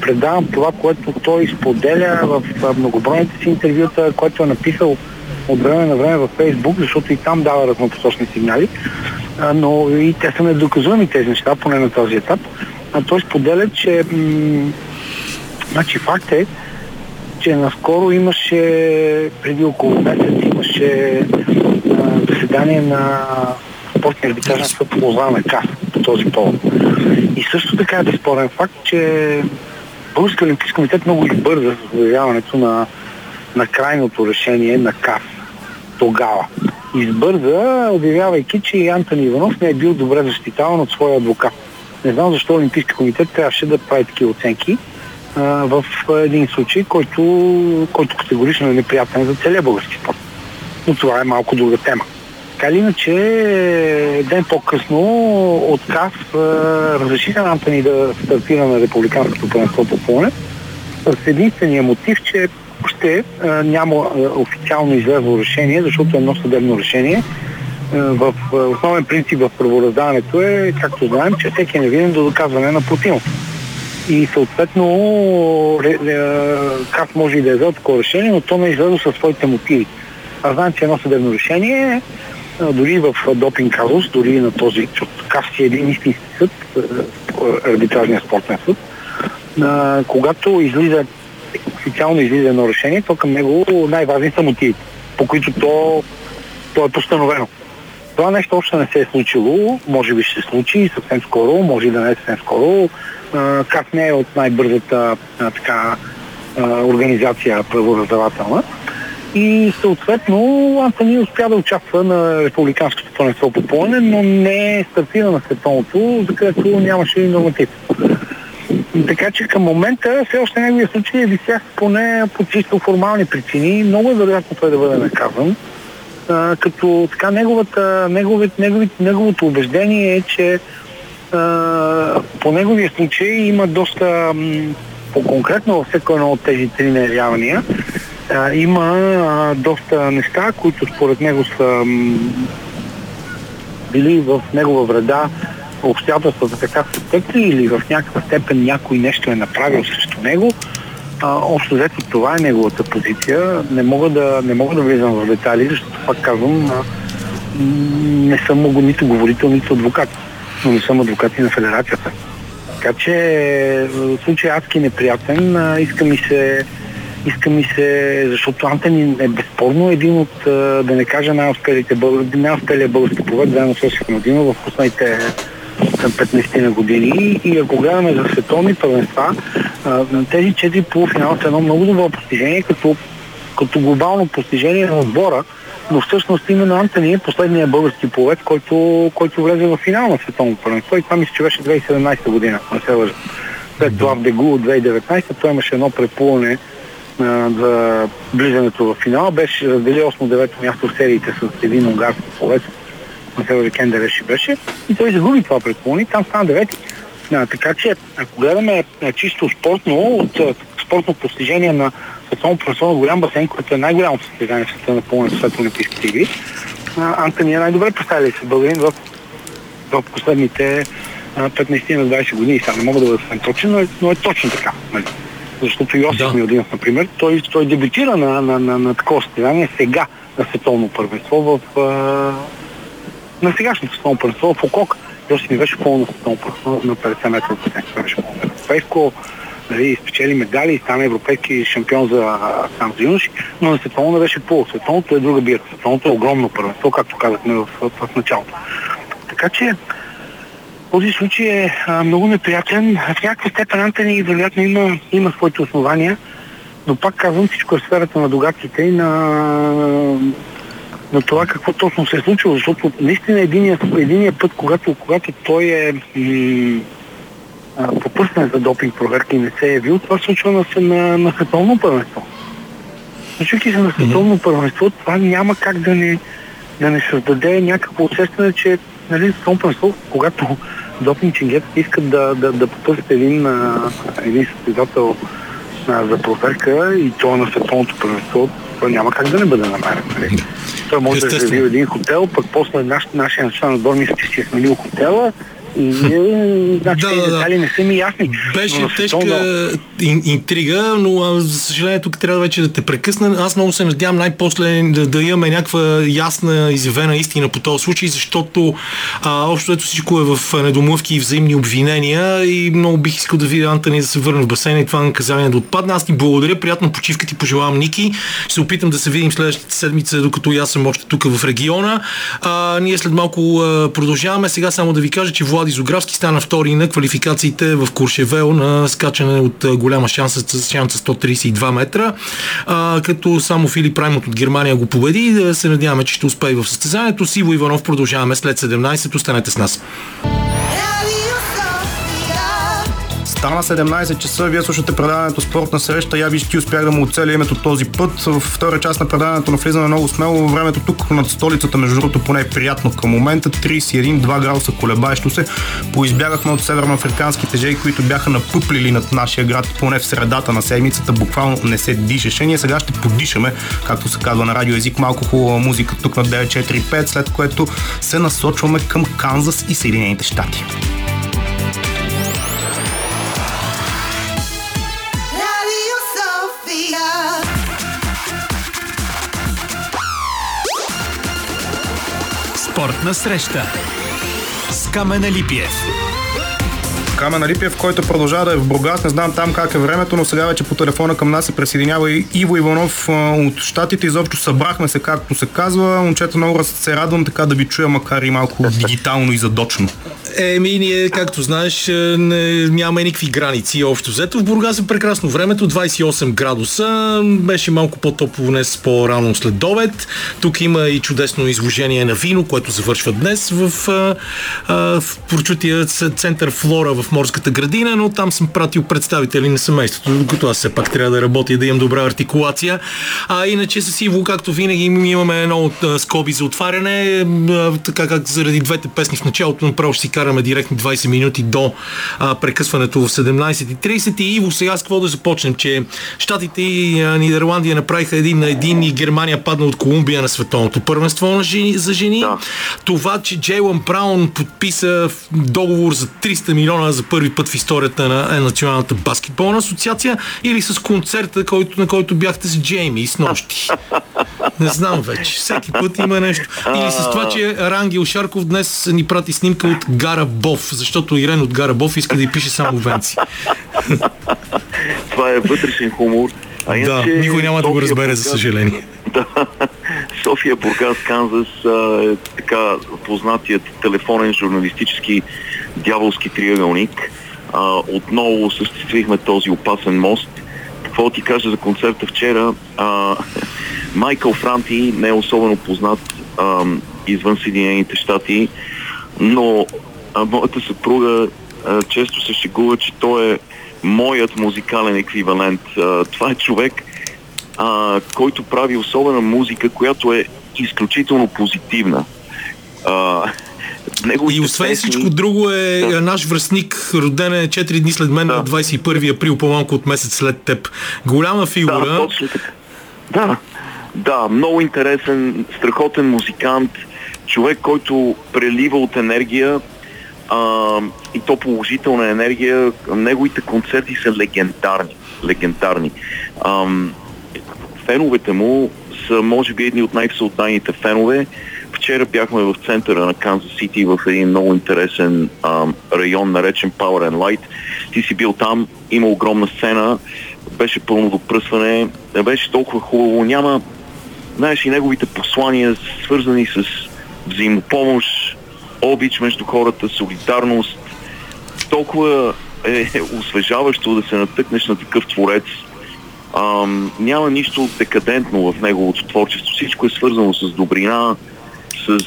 предавам това, което той споделя в многобройните си интервюта, което е написал от време на време във Фейсбук, защото и там дава разнопосочни сигнали но и те са недоказуеми тези неща, поне на този етап. А той споделя, че м- значи факт е, че наскоро имаше, преди около месец, имаше заседание на спортния арбитражен съд по на КАС по този повод. И също така е безспорен факт, че Български олимпийски комитет много избърза с обявяването на, на крайното решение на КАС тогава избърза, обявявайки, че Антони Иванов не е бил добре защитаван от своя адвокат. Не знам защо Олимпийски комитет трябваше да прави такива оценки в един случай, който, който категорично е неприятен за целия български спорт. Но това е малко друга тема. Така или иначе, ден по-късно от КАС разрешиха на Антони да стартира на републиканското първенство по плане с единствения мотив, че още а, няма а, официално излезло решение, защото е едно съдебно решение. А, в основен принцип в правораздаването е, както знаем, че всеки е невинен до доказване на противното. И съответно как може и да е взел такова решение, но то не е излезло със своите мотиви. Аз знам, че едно съдебно решение дори в допинг казус, дори на този, КАС си е един истински съд, арбитражния спортен съд, когато излиза официално излиза едно решение, то към него най-важни са мотивите, по които то, то е постановено. Това нещо още не се е случило, може би ще се случи съвсем скоро, може и да не е съвсем скоро. как не е от най-бързата така, организация правораздавателна. И съответно Антони успя да участва на републиканското първенство по но не е стартира на световното, за където нямаше и норматив. Така че към момента все още неговия случай е висях поне по чисто формални причини. Много е вероятно той да бъде наказан. А, като така неговата, неговит, неговит, неговото убеждение е, че а, по неговия случай има доста по-конкретно във всеко едно от тези три неявявания има а, доста неща, които според него са били в негова вреда обстоятелствата така са текли или в някаква степен някой нещо е направил срещу него, а, общо взето това е неговата позиция. Не мога да, не мога да влизам в детайли, защото пак казвам, а, не съм много нито говорител, нито адвокат. но не съм адвокат и на федерацията. Така че случай адски неприятен, а, иска ми се иска ми се, защото Антони е безспорно един от, да не кажа най-успелите най-успелия български повед, заедно с Осиф Младинов в последните 15 на години и ако гледаме за световни първенства, тези четири полуфинала са едно много добро постижение, като, като глобално постижение на отбора, но всъщност именно Антони е последният български повед, който, който влезе в финал на световно първенство и това мисля, че беше 2017 година, не се лъжа. След това в Дегу от 2019 той имаше едно преплуване за влизането в финала. Беше раздели 8-9 място в сериите с един унгарски повед, Матео Кендер беше, беше и той загуби това предполни, там стана девети. А, така че, ако гледаме а, чисто спортно, от а, спортно постижение на световно на голям басейн, което е най-голямото състезание в света на пълна света Олимпийските игри, Антони е най-добре представили се българин в, в последните 15 на 20 години. Сега не мога да бъда съвсем точен, но е, но е точно така. Нали? Защото Йосиф да. Милдинов, например, той, той дебютира на, на, на, на такова състезание сега на световно първенство в, на сегашното световно първенство в Окок. Йосиф ми беше пълно световно първенство на 50 метра от Това беше пълно европейско. Нали, спечели медали и стана европейски шампион за сам за юноши, но на световно беше пол. Световното е друга бирка. Световното е огромно първенство, както казахме в, в, в началото. Така че този случай е а, много неприятен. В някаква степен Антони вероятно има, има своите основания, но пак казвам, всичко е в сферата на догадките и на на това какво точно се е случило, защото наистина единия, единия път, когато, когато той е м- попъснен за допинг проверка и не се е явил, това случва на, на, на световно първенство. Случвайки се на световно първенство, това няма как да не, да не създаде някакво усещане, че нали, световно първенство, когато допинг ченгетата искат да, да, да попъснат един, един състезател за проверка и то на световното първенство, той няма как да не бъде намерен. Нали? Той може да е един хотел, пък после наш, нашия национален отбор мисля, че си е сменил хотела и значи, да, да, детали не са ми ясни. Беше но тежка световно... интрига, но за съжаление тук трябва вече да те прекъсна. Аз много се надявам най-после да, да имаме някаква ясна изявена истина по този случай, защото а, общо ето всичко е в недомлъвки и взаимни обвинения и много бих искал да видя Антони да се върне в басейна и това наказание да отпадне. Аз ти благодаря, приятна почивка ти пожелавам, Ники. Ще се опитам да се видим следващата седмица, докато аз съм още тук в региона. А, ние след малко а, продължаваме. Сега само да ви кажа, че Влад Влади Зографски стана втори на квалификациите в Куршевел на скачане от голяма шанса с шанса 132 метра, а, като само Филип Раймот от Германия го победи. Да се надяваме, че ще успее в състезанието. Сиво Иванов продължаваме след 17. Останете с нас. Стана 17 часа, вие слушате предаването Спортна среща. Я виж, ти успях да му оцеля името този път. В втора част на предаването навлизаме много смело. Времето тук над столицата, между другото, поне е приятно към момента. 31-2 градуса колебаещо се. Поизбягахме от северноафриканските жеги, които бяха напъплили над нашия град поне в средата на седмицата. Буквално не се дишаше. Ние сега ще подишаме, както се казва на радиоязик, малко хубава музика тук на 945, след което се насочваме към Канзас и Съединените щати. Спортна среща с Камена Липиев. Камен Липиев, който продължава да е в Бургас. Не знам там как е времето, но сега вече по телефона към нас се присъединява и Иво Иванов от Штатите. Изобщо събрахме се, както се казва. Момчета, много се радвам така да ви чуя, макар и малко дигитално и задочно. Еми, ние, както знаеш, не, няма никакви граници общо взето. В Бургас е прекрасно времето, 28 градуса. Беше малко по-топло днес по-рано след обед. Тук има и чудесно изложение на вино, което завършва днес в, в прочутия център Флора в морската градина, но там съм пратил представители на семейството, докато аз все пак трябва да работя и да имам добра артикулация. А иначе с Иво, както винаги, имаме едно от скоби за отваряне, така как заради двете песни в началото направо ще си караме директно 20 минути до а, прекъсването в 17.30 и Иво сега с какво да започнем, че Штатите и а, Нидерландия направиха един на един и Германия падна от Колумбия на световното първенство на жени, за жени. Да. Това, че Джейлън Браун подписа договор за 300 милиона за първи път в историята на Националната баскетболна асоциация или с концерта, който, на който бяхте с Джейми и с нощи. Не знам вече. Всеки път има нещо. Или с това, че Рангел Шарков днес ни прати снимка от Гар Гарабов, защото Ирен от Гарабов иска да й пише само венци. Това е вътрешен хумор. А да, никой няма да го разбере, за съжаление. Да. София, Бургас, Канзас е така познатият телефонен журналистически дяволски триъгълник. А, отново осъществихме този опасен мост. Какво ти кажа за концерта вчера? А, Майкъл Франти не е особено познат а, извън Съединените щати, но а, моята съпруга а, често се шегува, че той е моят музикален еквивалент. А, това е човек, а, който прави особена музика, която е изключително позитивна. А, и освен песни... всичко друго е да. наш връзник, роден е 4 дни след мен, да. на 21 април, по-малко от месец след теб. Голяма фигура. Да, точно така. Да, да, много интересен, страхотен музикант, човек, който прелива от енергия а, и то положителна енергия. Неговите концерти са легендарни. легендарни. А, феновете му са, може би, едни от най-всеотдайните фенове. Вчера бяхме в центъра на Канзас Сити в един много интересен а, район, наречен Power and Light. Ти си бил там, има огромна сцена, беше пълно допръсване, беше толкова хубаво. Няма, знаеш, и неговите послания, свързани с взаимопомощ, обич между хората, солидарност. Толкова е освежаващо да се натъкнеш на такъв творец. Ам, няма нищо декадентно в неговото творчество. Всичко е свързано с добрина, с,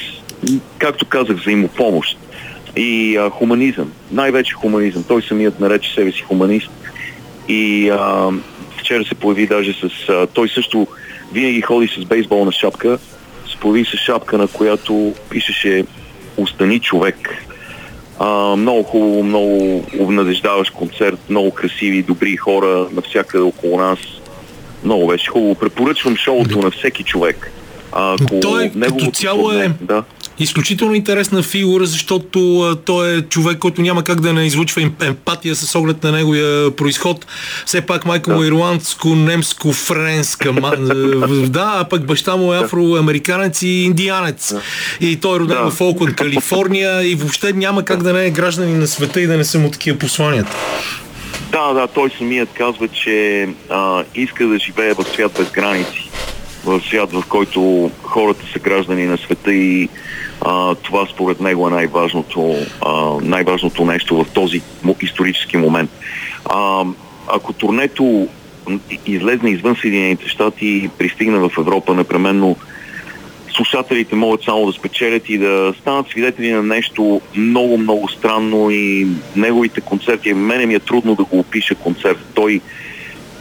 както казах, взаимопомощ и а, хуманизъм. Най-вече хуманизъм. Той самият нарече себе си хуманист. И а, вчера се появи даже с... А, той също винаги ходи с бейсболна шапка. Се появи с шапка, на която пишеше Остани човек. А, много хубаво, много обнадеждаващ концерт, много красиви, добри хора навсякъде около нас. Много беше хубаво. Препоръчвам шоуто на всеки човек. Ако той като цяло е да. Изключително интересна фигура, защото а, той е човек, който няма как да не излучва емпатия с оглед на неговия происход. Все пак майка му е ирландско, немско, френска. да, а пък баща му е афроамериканец и индианец. И той е роден да. в Олкланд, Калифорния и въобще няма как да не е гражданин на света и да не са му такива посланията. Да, да, той самият казва, че а, иска да живее в свят без граници в свят, в който хората са граждани на света и а, това според него е най-важното, а, най-важното нещо в този исторически момент. А, ако турнето излезне извън Съединените щати и пристигне в Европа, непременно слушателите могат само да спечелят и да станат свидетели на нещо много, много странно и неговите концерти, мене ми е трудно да го опиша концерт. Той,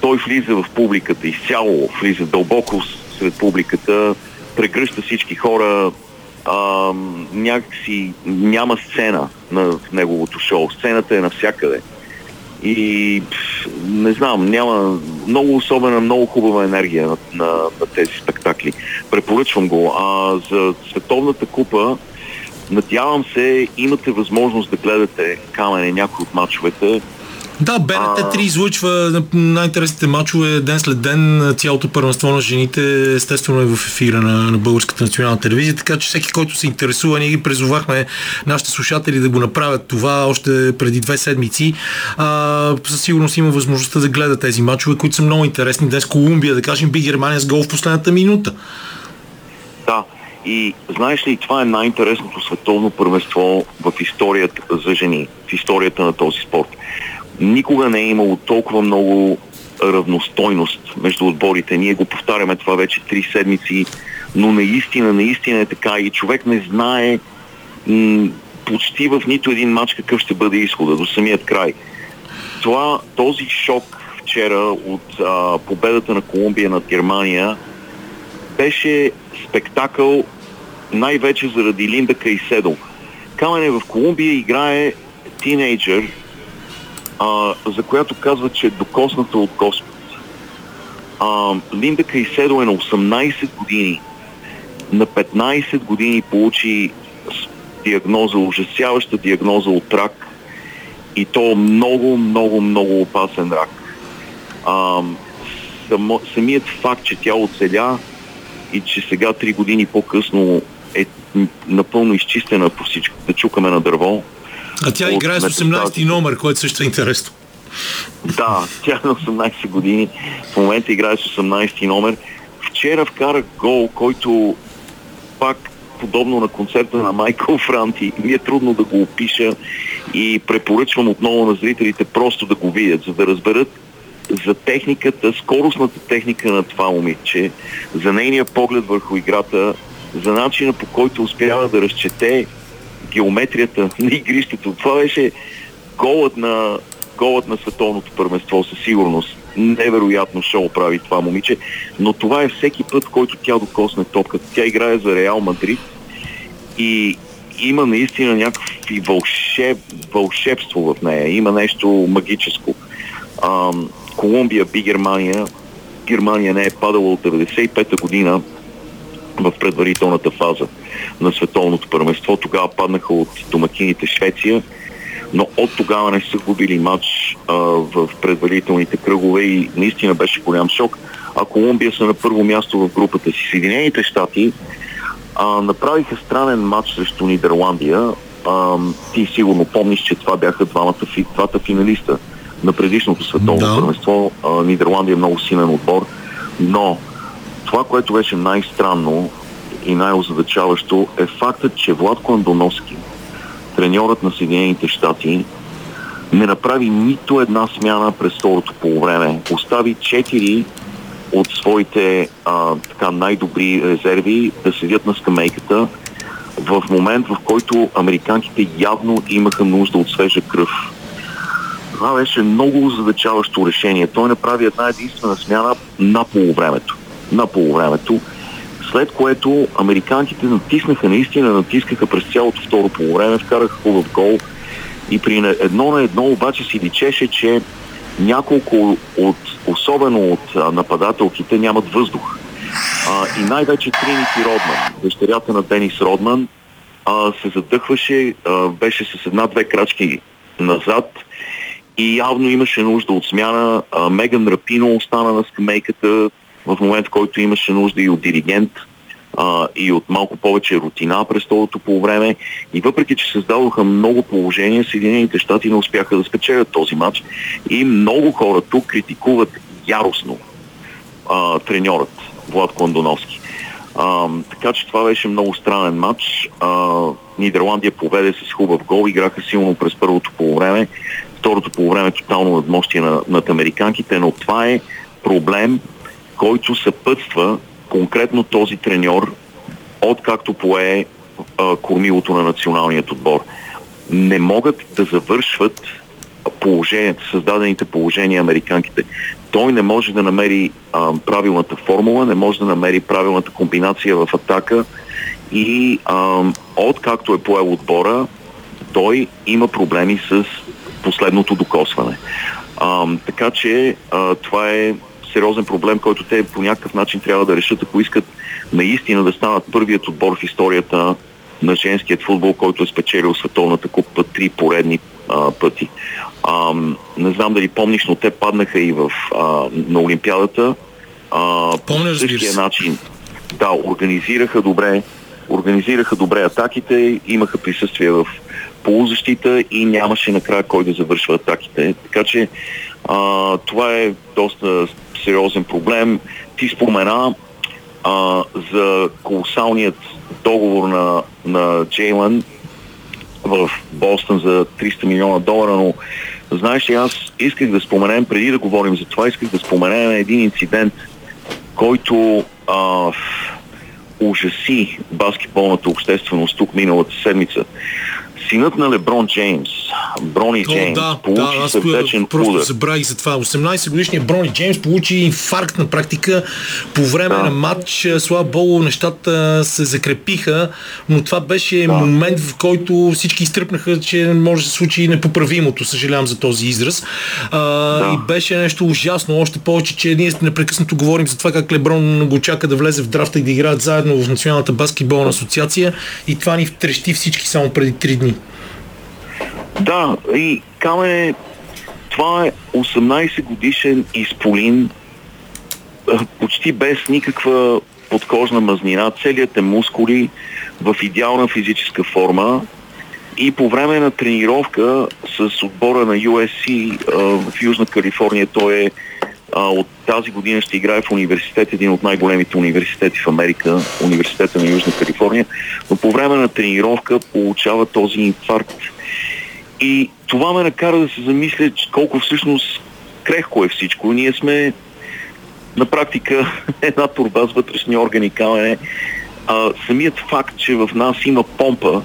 той влиза в публиката, изцяло влиза дълбоко сред публиката, прегръща всички хора, а, някакси няма сцена на неговото шоу. Сцената е навсякъде. И не знам, няма много особена, много хубава енергия на, на, на тези спектакли. Препоръчвам го. А за Световната купа, надявам се, имате възможност да гледате камене някои от мачовете. Да, БНТ 3 излъчва най-интересните матчове ден след ден. Цялото първенство на жените естествено е в ефира на, на Българската национална телевизия, така че всеки, който се интересува, ние ги призовахме нашите слушатели да го направят това още преди две седмици. А, със сигурност има възможността да гледа тези матчове, които са много интересни. Днес Колумбия, да кажем, би Германия с гол в последната минута. Да, и знаеш ли, това е най-интересното световно първенство в историята за жени, в историята на този спорт никога не е имало толкова много равностойност между отборите. Ние го повтаряме това вече три седмици, но наистина, наистина е така и човек не знае м- почти в нито един матч какъв ще бъде изхода до самият край. Това, този шок вчера от а, победата на Колумбия над Германия беше спектакъл най-вече заради Линда Кайседо. Камене в Колумбия играе тинейджър, а, за която казва, че е докосната от Господ. А, Линда Кайседо е на 18 години. На 15 години получи диагноза, ужасяваща диагноза от рак и то много, много, много опасен рак. А, само, самият факт, че тя оцеля и че сега, три години по-късно е напълно изчистена по всичко, да чукаме на дърво, А тя играе с 18 номер, което също е интересно. Да, тя е на 18 години. В момента играе с 18 номер. Вчера вкара гол, който пак подобно на концерта на Майкъл Франти. Ми е трудно да го опиша и препоръчвам отново на зрителите просто да го видят, за да разберат за техниката, скоростната техника на това момиче, за нейния поглед върху играта, за начина по който успява да разчете геометрията на игрището. Това беше голът на, голът на световното първенство със сигурност. Невероятно шоу прави това момиче, но това е всеки път, който тя докосне топката. Тя играе за Реал Мадрид и има наистина някакви вълшеб, вълшебство в нея. Има нещо магическо. Ам, Колумбия би Германия. Германия не е падала от 95-та година в предварителната фаза на световното първенство. Тогава паднаха от домакините Швеция, но от тогава не са губили матч а, в предварителните кръгове и наистина беше голям шок. А Колумбия са на първо място в групата си. Съединените щати а, направиха странен матч срещу Нидерландия. А, ти сигурно помниш, че това бяха двамата, двата финалиста на предишното световно да. първенство. Нидерландия е много силен отбор, но това, което беше най-странно и най-озадачаващо е фактът, че Владко Андоновски, треньорът на Съединените щати, не направи нито една смяна през второто полувреме. Остави четири от своите а, така най-добри резерви да седят на скамейката в момент, в който американците явно имаха нужда от свежа кръв. Това беше много задачаващо решение. Той направи една единствена смяна на полувремето. На полувремето. След което американците натиснаха, наистина натискаха през цялото второ полувреме, вкараха хубав гол и при едно на едно обаче си личеше, че няколко от, особено от нападателките, нямат въздух. А, и най-вече Тринити Родман, дъщерята на Денис Родман, а, се задъхваше, а, беше с една-две крачки назад и явно имаше нужда от смяна. А, Меган Рапино остана на скамейката в момент, в който имаше нужда и от диригент а, и от малко повече рутина през второто по време. И въпреки, че създадоха много положения, Съединените щати не успяха да спечелят този матч. И много хора тук критикуват яростно а, треньорът Влад Кондоновски. А, така че това беше много странен матч. А, Нидерландия поведе с хубав гол, играха силно през първото полувреме второто по време тотално надмощие на, над американките, но това е проблем, който съпътства конкретно този треньор, откакто пое а, кормилото на националният отбор. Не могат да завършват положението, създадените положения американките. Той не може да намери а, правилната формула, не може да намери правилната комбинация в атака и а, откакто е поел отбора, той има проблеми с последното докосване. А, така че а, това е сериозен проблем, който те по някакъв начин трябва да решат, ако искат наистина да станат първият отбор в историята на женският футбол, който е спечелил световната купа три поредни а, пъти. А, не знам дали помниш, но те паднаха и в, а, на Олимпиадата. А, Помня, по същия начин. Да, организираха добре, организираха добре атаките, имаха присъствие в полузащита и нямаше накрая кой да завършва атаките. Така че а, това е доста сериозен проблем. Ти спомена а, за колосалният договор на, на Джейлан в Бостън за 300 милиона долара, но знаеш ли, аз исках да споменем, преди да говорим за това, исках да споменем един инцидент, който а, ужаси баскетболната общественост тук миналата седмица синът на Леброн Джеймс, Брони О, Джеймс, да, получи да, аз сърдечен просто удар. забравих за това. 18 годишният Брони Джеймс получи инфаркт на практика по време да. на матч. Слава Богу, нещата се закрепиха, но това беше да. момент, в който всички изтръпнаха, че може да се случи непоправимото. Съжалявам за този израз. А, да. И беше нещо ужасно. Още повече, че ние непрекъснато говорим за това как Леброн го чака да влезе в драфта и да играят заедно в Националната баскетболна асоциация и това ни втрещи всички само преди 3 дни. Да, и Каме, това е 18 годишен изполин, почти без никаква подкожна мазнина, целият е мускули, в идеална физическа форма. И по време на тренировка с отбора на USC в Южна Калифорния, той е от тази година ще играе в университет, един от най-големите университети в Америка, университета на Южна Калифорния, но по време на тренировка получава този инфаркт. И това ме накара да се замисля колко всъщност крехко е всичко. Ние сме на практика една турба с вътрешни органи камене. А, самият факт, че в нас има помпа,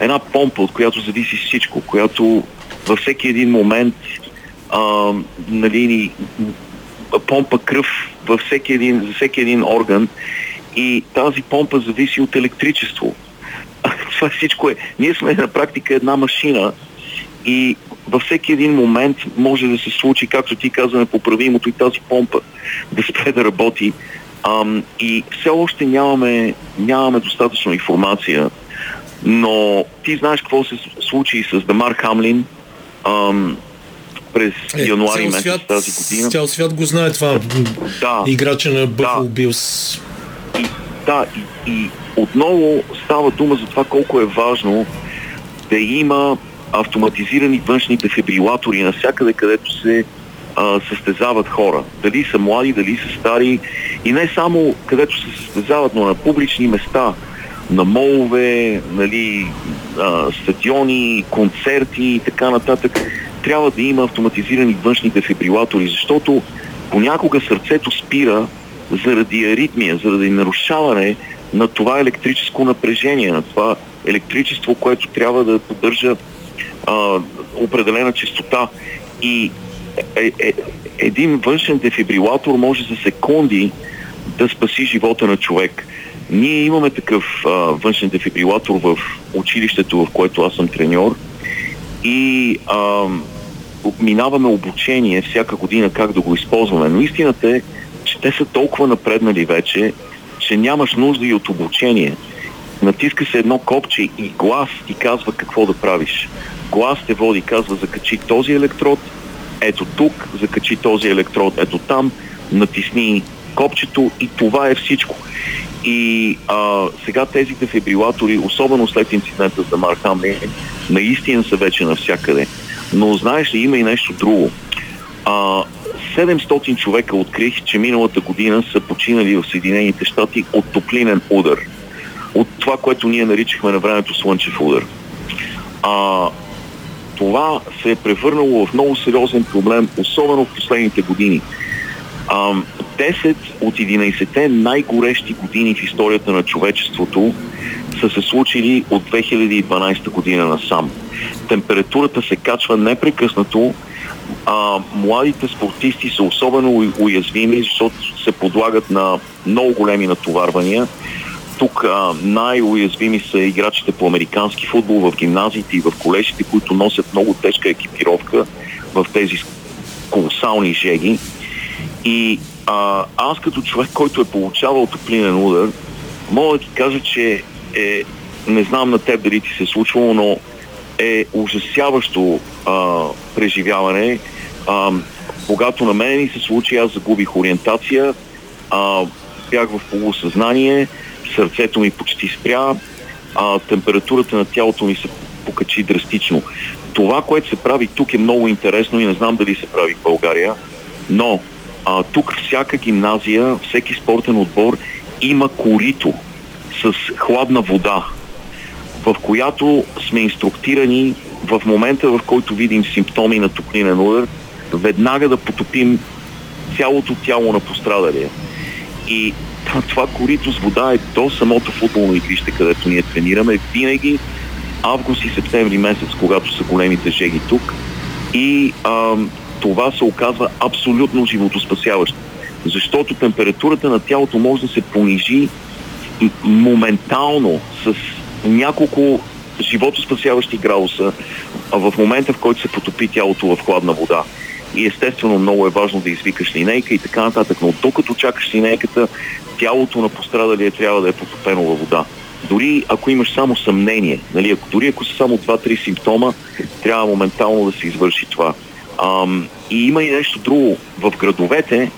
една помпа, от която зависи всичко, която във всеки един момент а, нали, помпа кръв във всеки един, за всеки един орган и тази помпа зависи от електричество. Това всичко е. Ние сме на практика една машина и във всеки един момент може да се случи, както ти каза, непоправимото и тази помпа да спре да работи. Ам, и все още нямаме, нямаме достатъчно информация, но ти знаеш какво се случи с Демар Хамлин ам, през е, януари месец свят, тази година. Цял свят го знае това. Да, играча на Buffalo да. Билс. И, да, и, и отново става дума за това колко е важно да има автоматизирани външни дефибрилатори навсякъде, където се а, състезават хора. Дали са млади, дали са стари и не само където се състезават, но на публични места, на молове, нали, а, стадиони, концерти и така нататък. Трябва да има автоматизирани външни дефибрилатори, защото понякога сърцето спира заради аритмия, заради нарушаване на това електрическо напрежение, на това електричество, което трябва да поддържа а, определена частота. И е, е, един външен дефибрилатор може за секунди да спаси живота на човек. Ние имаме такъв а, външен дефибрилатор в училището, в което аз съм треньор и а, минаваме обучение всяка година как да го използваме. Но истината е, че те са толкова напреднали вече, че нямаш нужда и от обучение. Натиска се едно копче и глас ти казва какво да правиш глас те води, казва закачи този електрод, ето тук, закачи този електрод, ето там, натисни копчето и това е всичко. И а, сега тези дефибрилатори, особено след инцидента с Дамар наистина са вече навсякъде. Но знаеш ли, има и нещо друго. А, 700 човека открих, че миналата година са починали в Съединените щати от топлинен удар. От това, което ние наричахме на времето слънчев удар. А, това се е превърнало в много сериозен проблем, особено в последните години. 10 от 11-те най-горещи години в историята на човечеството са се случили от 2012 година насам. Температурата се качва непрекъснато, а, младите спортисти са особено уязвими, защото се подлагат на много големи натоварвания тук а, най-уязвими са играчите по американски футбол в гимназиите и в колежите, които носят много тежка екипировка в тези колосални жеги. И а, аз като човек, който е получавал топлинен удар, мога да ти кажа, че е, не знам на теб дали ти се е случвало, но е ужасяващо а, преживяване. А, когато на мен ми се случи, аз загубих ориентация, а, бях в полусъзнание, сърцето ми почти спря, а температурата на тялото ми се покачи драстично. Това, което се прави тук е много интересно и не знам дали се прави в България, но а, тук всяка гимназия, всеки спортен отбор има корито с хладна вода, в която сме инструктирани в момента, в който видим симптоми на топлинен удар, веднага да потопим цялото тяло на пострадалия. И това корито с вода е до самото футболно игрище, където ние тренираме. Винаги август и септември месец, когато са големите жеги тук. И а, това се оказва абсолютно животоспасяващо. Защото температурата на тялото може да се понижи моментално с няколко животоспасяващи градуса в момента, в който се потопи тялото в хладна вода и естествено много е важно да извикаш линейка и така нататък, но докато чакаш линейката, тялото на пострадалия трябва да е потопено във вода. Дори ако имаш само съмнение, нали, ако, дори ако са само 2-3 симптома, трябва моментално да се извърши това. Ам, и има и нещо друго. В градовете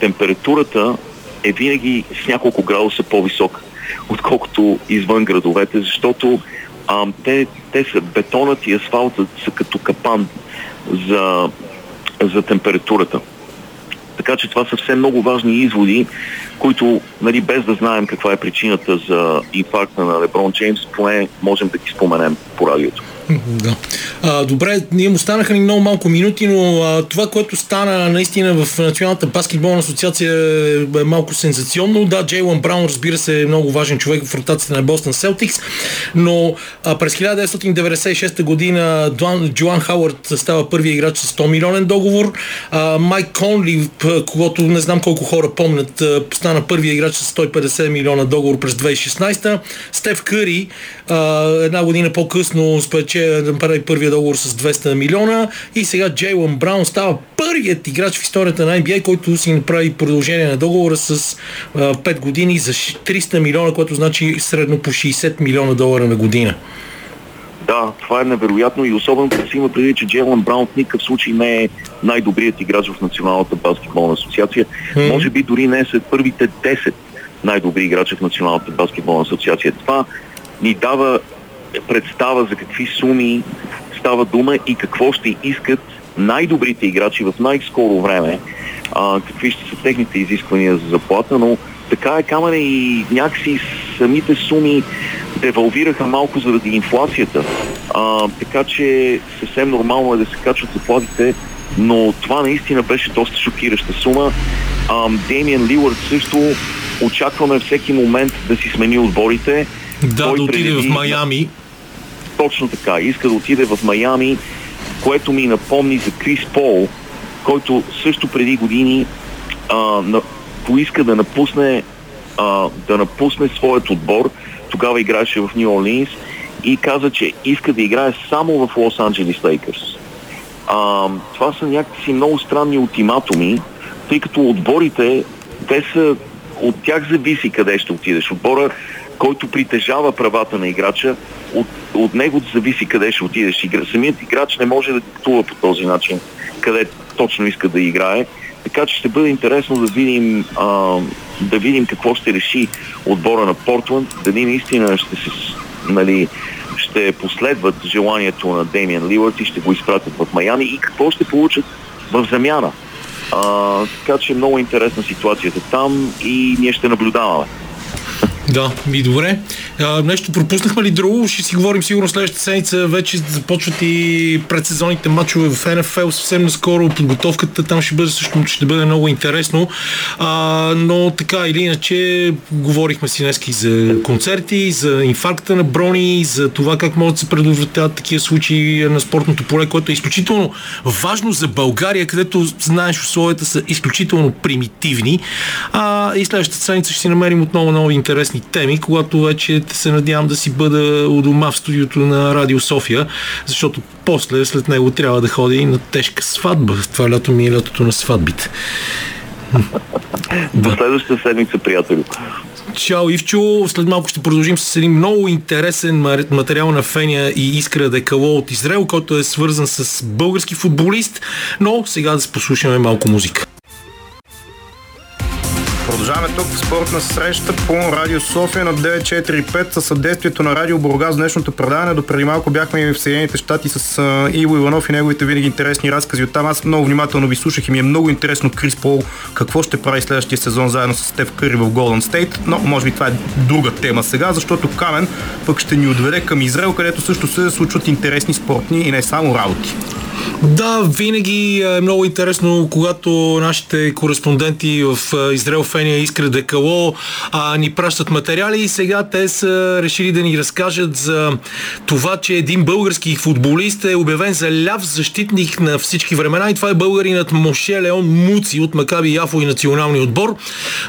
температурата е винаги с няколко градуса по-висока, отколкото извън градовете, защото а, те, те са бетонът и асфалтът са като капан за, за температурата. Така че това са все много важни изводи, които, нали, без да знаем каква е причината за инфаркта на Леброн Джеймс, поне можем да ги споменем по радиото. Да. А, добре, ние му станаха ни много малко минути, но а, това, което стана наистина в Националната баскетболна асоциация е малко сензационно. Да, Джейлон Браун, разбира се, е много важен човек в ротацията на Бостон Селтикс, но а, през 1996 година Дуан, Джоан Хауърд става първият играч с 100 милионен договор. А, Майк Конли, когато не знам колко хора помнят, стана първият играч с 150 милиона договор през 2016. Стеф Къри, а, една година по-късно спече да направи първия договор с 200 милиона и сега Джейлън Браун става първият играч в историята на NBA, който си направи продължение на договора с а, 5 години за 300 милиона, което значи средно по 60 милиона долара на година. Да, това е невероятно и особено като си има преди, че Джейлън Браун в никакъв случай не е най-добрият играч в Националната баскетболна асоциация. Mm-hmm. Може би дори не е след първите 10 най-добри играчи в Националната баскетболна асоциация. Това ни дава представа за какви суми става дума и какво ще искат най-добрите играчи в най-скоро време, а, какви ще са техните изисквания за заплата, но така е камера и някакси самите суми девалвираха малко заради инфлацията. А, така че съвсем нормално е да се качват заплатите, но това наистина беше доста шокираща сума. Демиан Лилърд също очакваме всеки момент да си смени отборите. Да, Той да отиде преди... в Майами. Точно така. Иска да отиде в Майами, което ми напомни за Крис Пол, който също преди години а, на, поиска да напусне, а, да напусне своят отбор. Тогава играеше в Нью Орлинс и каза, че иска да играе само в Лос Анджелес Лейкърс. Това са някакси много странни ултиматуми, тъй като отборите, те са от тях зависи къде ще отидеш. Отбора който притежава правата на играча, от, от него зависи къде ще отидеш. Самият играч не може да диктува по този начин къде точно иска да играе. Така че ще бъде интересно да видим, а, да видим какво ще реши отбора на Портланд, дали наистина ще се нали, ще последват желанието на Демиан Ливърт и ще го изпратят в Майами и какво ще получат в замяна. А, така че е много интересна ситуацията там и ние ще наблюдаваме. Да, ми добре. А, нещо пропуснахме ли друго? Ще си говорим сигурно следващата седмица. Вече започват и предсезонните матчове в НФЛ съвсем наскоро. Подготовката там ще бъде също ще бъде много интересно. А, но така или иначе, говорихме си днес за концерти, за инфаркта на брони, за това как могат да се предотвратяват такива случаи на спортното поле, което е изключително важно за България, където знаеш условията са изключително примитивни. А, и следващата седмица ще си намерим отново нови интересни интересни теми, когато вече се надявам да си бъда у дома в студиото на Радио София, защото после, след него трябва да ходи на тежка сватба. Това лято ми е лятото на сватбите. До следващата седмица, приятели. Чао, Ивчо. След малко ще продължим с един много интересен материал на Феня и Искра Декало от Израел, който е свързан с български футболист, но сега да послушаме малко музика. Продължаваме тук в спортна среща по Радио София на 945 със съдействието на Радио Бургас. Днешното предаване до преди малко бяхме и в Съединените щати с Иво Иванов и неговите винаги интересни разкази. Оттам аз много внимателно ви слушах и ми е много интересно Крис Пол какво ще прави следващия сезон заедно с Стеф Къри в Голден Стейт. Но може би това е друга тема сега, защото Камен пък ще ни отведе към Израел, където също се случват интересни спортни и не само работи. Да, винаги е много интересно, когато нашите кореспонденти в Израел, Фения, Искра Декало а, ни пращат материали и сега те са решили да ни разкажат за това, че един български футболист е обявен за ляв защитник на всички времена и това е българинът Моше Леон Муци от Макаби Яфо и националния отбор.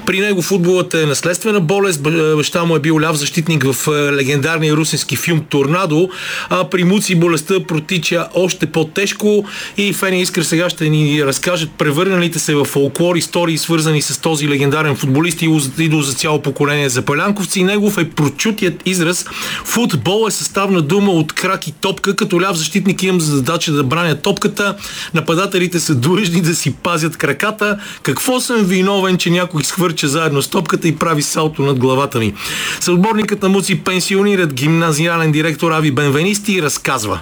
При него футболът е наследствена болест, баща му е бил ляв защитник в легендарния русински филм Торнадо, а при Муци болестта протича още по-тежко Мишко и Фени Искър сега ще ни разкажат превърналите се в фолклор истории, свързани с този легендарен футболист и идол за цяло поколение за палянковци. Негов е прочутият израз Футбол е съставна дума от крак и топка. Като ляв защитник имам за задача да браня топката. Нападателите са длъжни да си пазят краката. Какво съм виновен, че някой схвърча заедно с топката и прави салто над главата ми? Съотборникът на Муци пенсионират гимназиален директор Ави Бенвенисти и разказва.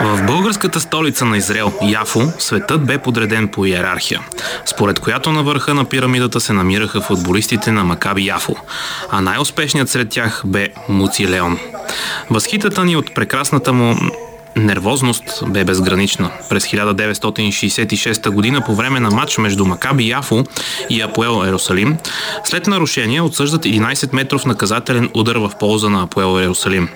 В българската столица на Израел, Яфо, светът бе подреден по иерархия, според която на върха на пирамидата се намираха футболистите на Макаби Яфо, а най-успешният сред тях бе Муци Леон. Възхитата ни от прекрасната му нервозност бе безгранична. През 1966 година по време на матч между Макаби Яфо и Апоел Ерусалим, след нарушение отсъждат 11 метров наказателен удар в полза на Апоел Ерусалим.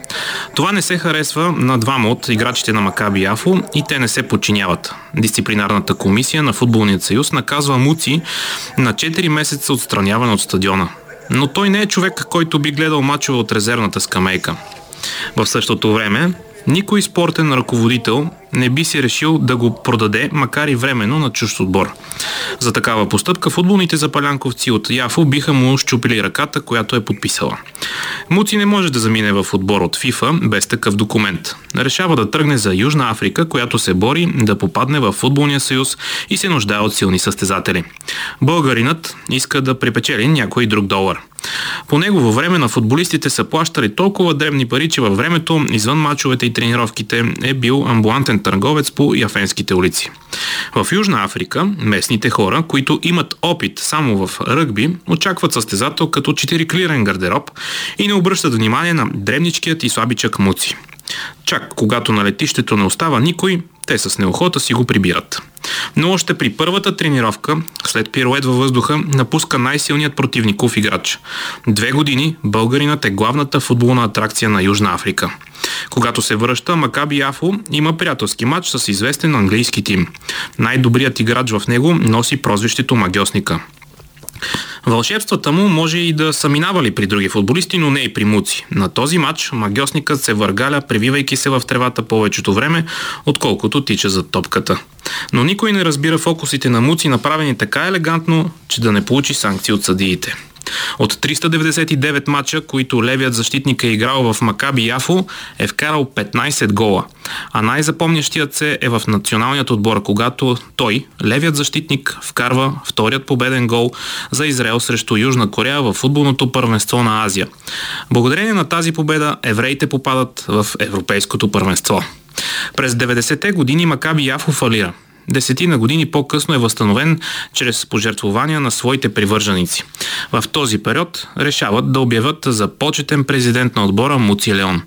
Това не се харесва на двама от играчите на Макаби Яфо и те не се подчиняват. Дисциплинарната комисия на Футболният съюз наказва Муци на 4 месеца отстраняване от стадиона. Но той не е човек, който би гледал мачове от резервната скамейка. В същото време никой спортен ръководител не би си решил да го продаде, макар и временно, на чужд отбор. За такава постъпка футболните запалянковци от Яфо биха му щупили ръката, която е подписала. Муци не може да замине в отбор от ФИФА без такъв документ. Решава да тръгне за Южна Африка, която се бори да попадне в футболния съюз и се нуждае от силни състезатели. Българинът иска да припечели някой друг долар. По негово време на футболистите са плащали толкова дребни пари, че във времето, извън мачовете и тренировките, е бил амбулантен търговец по яфенските улици. В Южна Африка местните хора, които имат опит само в ръгби, очакват състезател като 4 клирен гардероб и не обръщат внимание на древничкият и слабичък муци. Чак когато на летището не остава никой, те с неохота си го прибират. Но още при първата тренировка, след пирует във въздуха, напуска най-силният противников играч. Две години българинът е главната футболна атракция на Южна Африка. Когато се връща, Макаби Яфо има приятелски матч с известен английски тим. Най-добрият играч в него носи прозвището Магиосника. Вълшебствата му може и да са минавали при други футболисти, но не и при Муци. На този матч магиосникът се въргаля, превивайки се в тревата повечето време, отколкото тича за топката. Но никой не разбира фокусите на Муци, направени така елегантно, че да не получи санкции от съдиите. От 399 мача, които левият защитник е играл в Макаби Яфо, е вкарал 15 гола. А най-запомнящият се е в националният отбор, когато той, левият защитник, вкарва вторият победен гол за Израел срещу Южна Корея в футболното първенство на Азия. Благодарение на тази победа евреите попадат в Европейското първенство. През 90-те години Макаби Яфо фалира десетина години по-късно е възстановен чрез пожертвования на своите привърженици. В този период решават да обявят за почетен президент на отбора Муци Леон.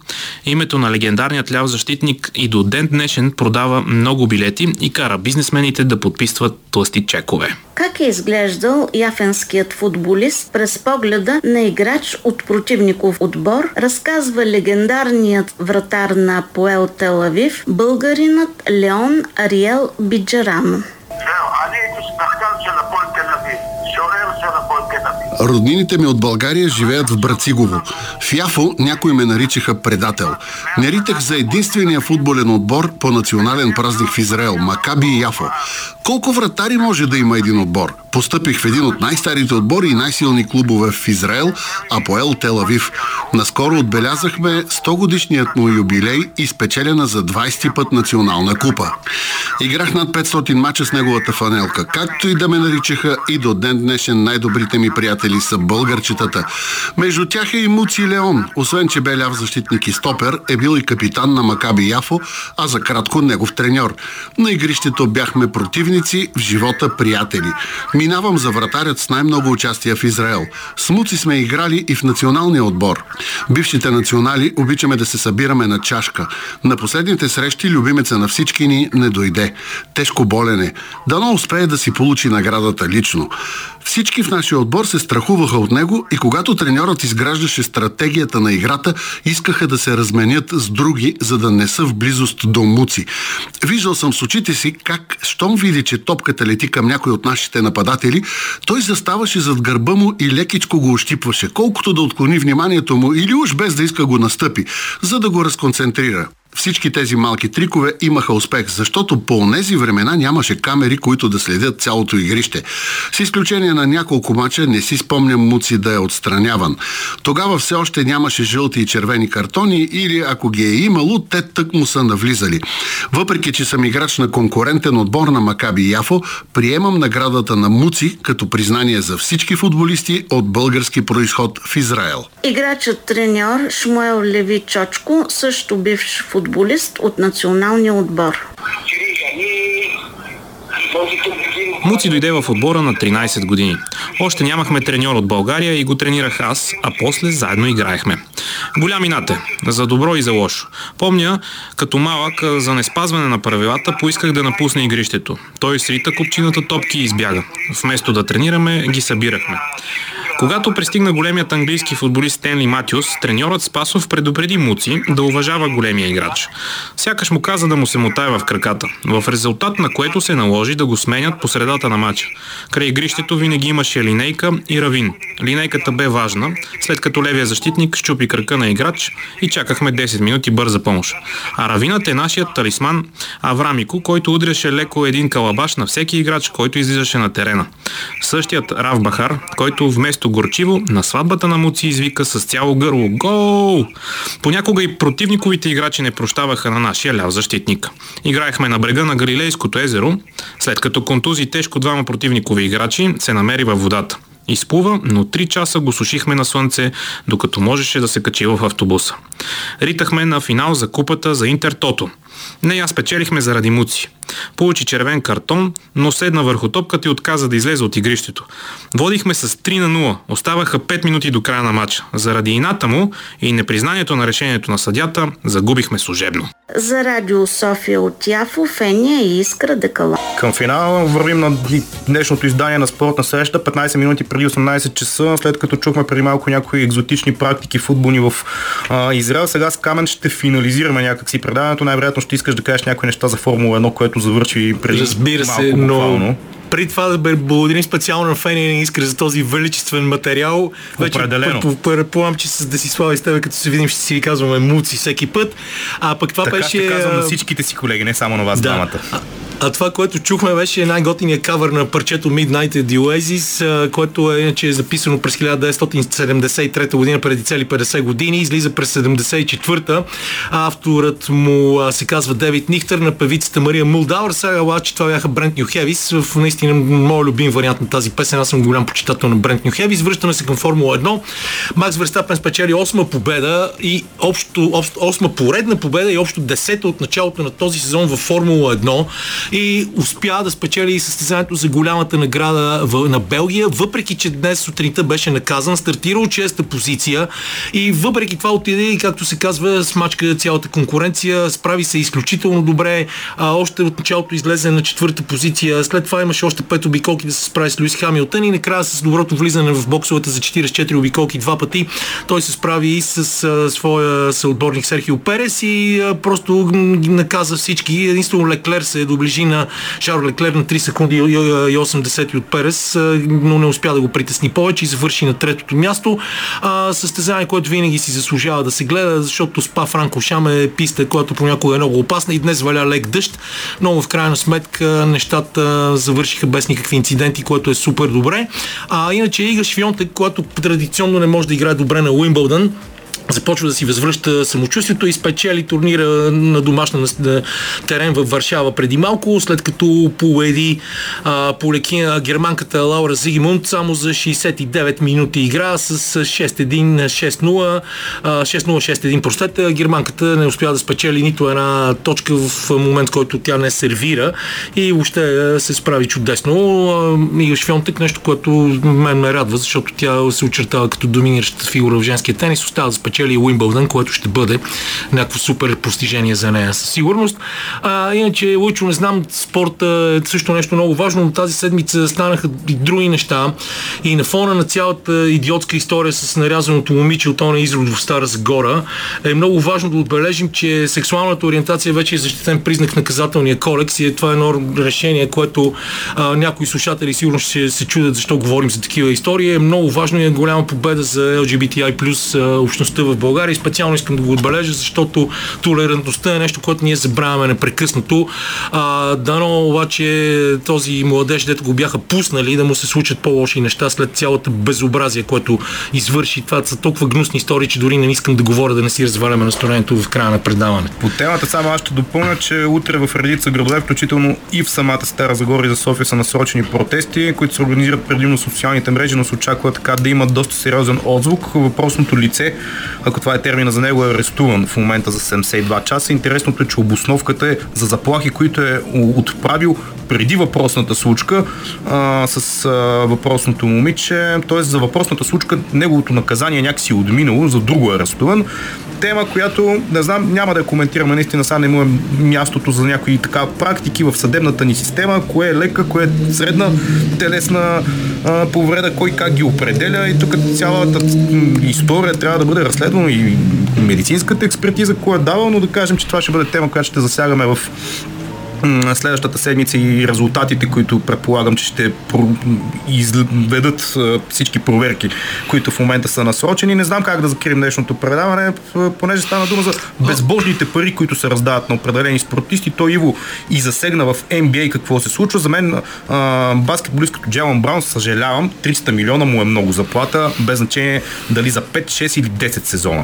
Името на легендарният ляв защитник и до ден днешен продава много билети и кара бизнесмените да подписват тлъсти чекове. Как е изглеждал яфенският футболист през погледа на играч от противников отбор, разказва легендарният вратар на Поел Телавив, българинът Леон Ариел Биджарам. Роднините ми от България живеят в Брацигово. В Яфо някои ме наричаха предател. Не ритах за единствения футболен отбор по национален празник в Израел – Макаби и Яфо. Колко вратари може да има един отбор? Постъпих в един от най-старите отбори и най-силни клубове в Израел, Апоел Телавив. Наскоро отбелязахме 100 годишният му юбилей и спечелена за 20 път национална купа. Играх над 500 мача с неговата фанелка, както и да ме наричаха и до ден днешен най-добрите ми приятели са българчетата. Между тях е и Муци Леон. Освен, че бе ляв защитник и стопер, е бил и капитан на Макаби Яфо, а за кратко негов треньор. На игрището бяхме противници, в живота приятели. Минавам за вратарят с най-много участия в Израел. С Муци сме играли и в националния отбор. Бившите национали обичаме да се събираме на чашка. На последните срещи любимеца на всички ни не дойде. Тежко болене. Дано успее да си получи наградата лично. Всички в нашия отбор се страхуваха от него и когато треньорът изграждаше стратегията на играта, искаха да се разменят с други, за да не са в близост до Муци. Виждал съм с очите си как, щом види, че топката лети към някой от нашите нападатели, той заставаше зад гърба му и лекичко го ощипваше, колкото да отклони вниманието му или уж без да иска го настъпи, за да го разконцентрира всички тези малки трикове имаха успех, защото по тези времена нямаше камери, които да следят цялото игрище. С изключение на няколко мача не си спомням Муци да е отстраняван. Тогава все още нямаше жълти и червени картони или ако ги е имало, те тък му са навлизали. Въпреки, че съм играч на конкурентен отбор на Макаби Яфо, приемам наградата на Муци като признание за всички футболисти от български происход в Израел. Играчът треньор Шмуел Леви Чочко, също бивш футболист футболист от националния отбор. Муци дойде в отбора на 13 години. Още нямахме треньор от България и го тренирах аз, а после заедно играехме. Голям инате, за добро и за лошо. Помня, като малък, за неспазване на правилата, поисках да напусне игрището. Той срита купчината топки и избяга. Вместо да тренираме, ги събирахме. Когато пристигна големият английски футболист Стенли Матиус, треньорът Спасов предупреди Муци да уважава големия играч. Сякаш му каза да му се мотае в краката, в резултат на което се наложи да го сменят по средата на матча. Край игрището винаги имаше линейка и равин. Линейката бе важна, след като левия защитник щупи крака на играч и чакахме 10 минути бърза помощ. А равинът е нашият талисман Аврамико, който удряше леко един калабаш на всеки играч, който излизаше на терена. Същият Рав Бахар, който вместо горчиво, на сватбата на Муци извика с цяло гърло «Гол!». Понякога и противниковите играчи не прощаваха на нашия ляв защитник. Играехме на брега на Галилейското езеро, след като контузи тежко двама противникови играчи се намери във водата. Изплува, но 3 часа го сушихме на слънце, докато можеше да се качи в автобуса. Ритахме на финал за купата за Интертото. Не я спечелихме заради муци. Получи червен картон, но седна върху топката и отказа да излезе от игрището. Водихме с 3 на 0. Оставаха 5 минути до края на матча. Заради ината му и непризнанието на решението на съдята, загубихме служебно. За Радио София от Яфо, Фения и Искра Декала. Към финала вървим на днешното издание на спортна среща. 15 минути преди 18 часа, след като чухме преди малко някои екзотични практики футболни в а, Израел. Сега с Камен ще финализираме някакси предаването. Най-вероятно ще искаш да кажеш някои неща за Формула 1, което завърши преди Разбира се, малко, но буквално. Преди това да благодарим специално на Фения и Искра за този величествен материал. Определено. Вече предполагам, че с Десислава и с тебе, като се видим, ще си ви казваме муци всеки път. А пък това Така беше... ще казвам на всичките си колеги, не само на вас двамата. а, а това, което чухме, беше най-готиният кавър на парчето Midnight at the Oasis, което е, иначе е записано през 1973 година, преди цели 50 години, излиза през 74-та. Авторът му се казва Девид Нихтер на певицата Мария Мулдауър. Сега обаче това бяха Брент Нью Хевис. В наистина моят любим вариант на тази песен. Аз съм голям почитател на Брент Нью Хевис. Връщаме се към Формула 1. Макс Верстапен спечели 8 победа и общо, общо 8 поредна победа и общо 10 от началото на този сезон във Формула 1 и успя да спечели и състезанието за голямата награда на Белгия, въпреки че днес сутринта беше наказан, стартира от 6-та позиция и въпреки това отиде и както се казва, смачка цялата конкуренция, справи се изключително добре, а, още от началото излезе на четвърта позиция, след това имаше още 5 обиколки да се справи с Луис Хамилтън и накрая с доброто влизане в боксовете за 44 обиколки два пъти, той се справи и с а, своя съотборник Серхио Перес и а, просто наказа всички. Единствено Леклер се доближи на Шарл Леклер на 3 секунди и 80 от Перес, а, но не успя да го притесни повече и завърши на третото място. А, състезание, което винаги си заслужава да се гледа, защото Спа Франко Шам е писта, която понякога е много опасна и днес валя лек дъжд, но в крайна сметка нещата завършиха без никакви инциденти, което е супер добре. А иначе Ига Швионтек, която традиционно не може да играе добре на Уимбълдън, започва да си възвръща самочувствието и спечели турнира на домашна на терен в Варшава преди малко, след като победи а, полекина германката Лаура Зигмунд само за 69 минути игра с 6-1, 6-0, а, 6-0, 6-1 простете. Германката не успя да спечели нито една точка в момент, който тя не сервира и въобще се справи чудесно. Ига Швионтек, нещо, което мен ме радва, защото тя се очертава като доминираща фигура в женския тенис, остава да спечели спечели Уимбълдън, което ще бъде някакво супер постижение за нея със сигурност. А, иначе, Лучо, не знам, спорта е също нещо много важно, но тази седмица станаха и други неща. И на фона на цялата идиотска история с нарязаното момиче от оня изрод в Стара Загора е много важно да отбележим, че сексуалната ориентация вече е защитен признак наказателния кодекс и е това едно решение, което а, някои слушатели сигурно ще се чудят защо говорим за такива истории. Е много важно и е голяма победа за LGBTI плюс общността в България и специално искам да го отбележа, защото толерантността е нещо, което ние забравяме непрекъснато. А, дано обаче този младеж, дето го бяха пуснали, да му се случат по-лоши неща след цялата безобразие, което извърши. Това са толкова гнусни истории, че дори не искам да говоря, да не си разваляме настроението в края на предаване. По темата само аз ще допълня, че утре в редица градове, включително и в самата Стара Загора и за София са насрочени протести, които се организират предимно социалните мрежи, но се очаква така да имат доста сериозен отзвук. Въпросното лице, ако това е термина за него, е арестуван в момента за 72 часа. Интересното е, че обосновката е за заплахи, които е отправил преди въпросната случка а, с а, въпросното момиче, т.е. за въпросната случка неговото наказание някакси е отминало, за друго е арестуван тема, която не знам, няма да я коментираме, наистина сега не му е мястото за някои така практики в съдебната ни система, кое е лека, кое е средна телесна а, повреда, кой как ги определя и тук цялата история трябва да бъде разследвана и медицинската експертиза, кое е давал, но да кажем, че това ще бъде тема, която ще засягаме в следващата седмица и резултатите, които предполагам, че ще изведат всички проверки, които в момента са насрочени. Не знам как да закрием днешното предаване, понеже стана дума за безбожните пари, които се раздават на определени спортисти. Той Иво и засегна в NBA какво се случва. За мен баскетболист като Джелан Браун, съжалявам, 300 милиона му е много заплата, без значение дали за 5, 6 или 10 сезона.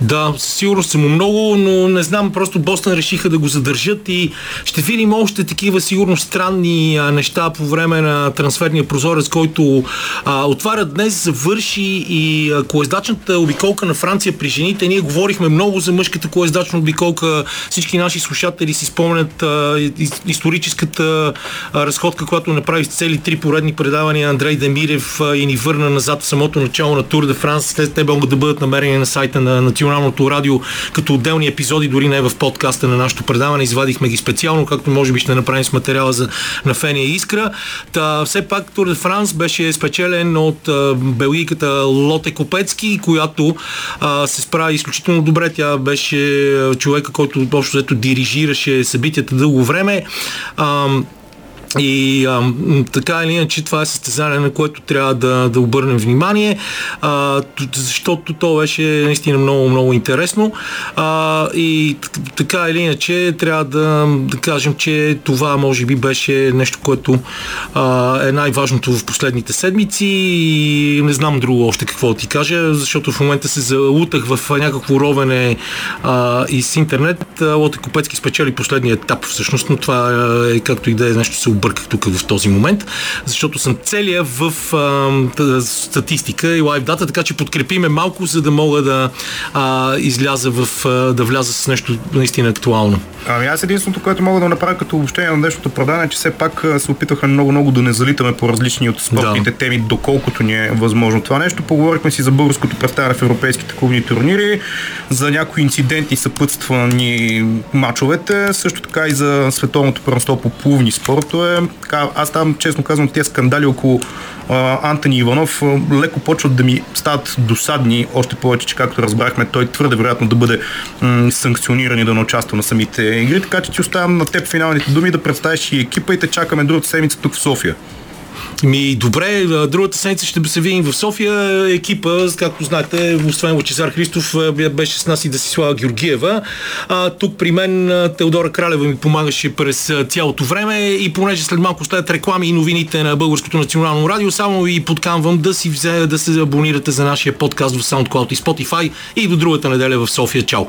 Да, сигурно са му много, но не знам, просто Бостън решиха да го задържат и ще видим още такива сигурно странни неща по време на трансферния прозорец, който а, отваря днес, завърши и колездачната обиколка на Франция при жените. Ние говорихме много за мъжката колездачна обиколка. Всички наши слушатели си спомнят а, историческата а, разходка, която направи с цели три поредни предавания Андрей Демирев а, и ни върна назад в самото начало на Тур де Франс. След те могат да бъдат намерени на сайта на Националното радио като отделни епизоди, дори не в подкаста на нашото предаване. Извадихме ги специално, както може би ще направим с материала за на Фения Искра. Та, все пак Тур де Франс беше спечелен от а, белгийката Лоте Копецки, която а, се справи изключително добре. Тя беше човека, който общо дирижираше събитията дълго време. А, и а, така или иначе това е състезание, на което трябва да, да обърнем внимание, а, защото то беше наистина много, много интересно. А, и така или иначе трябва да, да кажем, че това може би беше нещо, което а, е най-важното в последните седмици и не знам друго още какво да ти кажа, защото в момента се залутах в някакво ровене а, из интернет. Лоте Копецки спечели последния етап всъщност, но това е както и да е нещо се обърках тук в този момент, защото съм целия в а, статистика и лайв дата, така че подкрепиме малко, за да мога да а, изляза в, а, да вляза с нещо наистина актуално. Ами аз единственото, което мога да направя като обобщение на днешното предаване, е, че все пак се опитаха много-много да не залитаме по различни от спортните да. теми, доколкото ни е възможно това нещо. Поговорихме си за българското представяне в европейските клубни турнири, за някои инциденти съпътствани мачовете, също така и за световното първенство по плувни спортове. Така, аз там, честно казвам, тези скандали около а, Антони Иванов а, леко почват да ми стават досадни, още повече, че както разбрахме, той твърде вероятно да бъде м- санкциониран и да не участва на самите игри, така че ти оставям на теб финалните думи да представиш и екипа и те чакаме другата седмица тук в София. Ми, добре, другата седмица ще се видим в София. Екипа, както знаете, освен Лачезар Христов, беше с нас и Дасислава Георгиева. А, тук при мен Теодора Кралева ми помагаше през цялото време и понеже след малко след реклами и новините на Българското национално радио, само ви подканвам да си взе, да се абонирате за нашия подкаст в SoundCloud и Spotify и до другата неделя в София. Чао!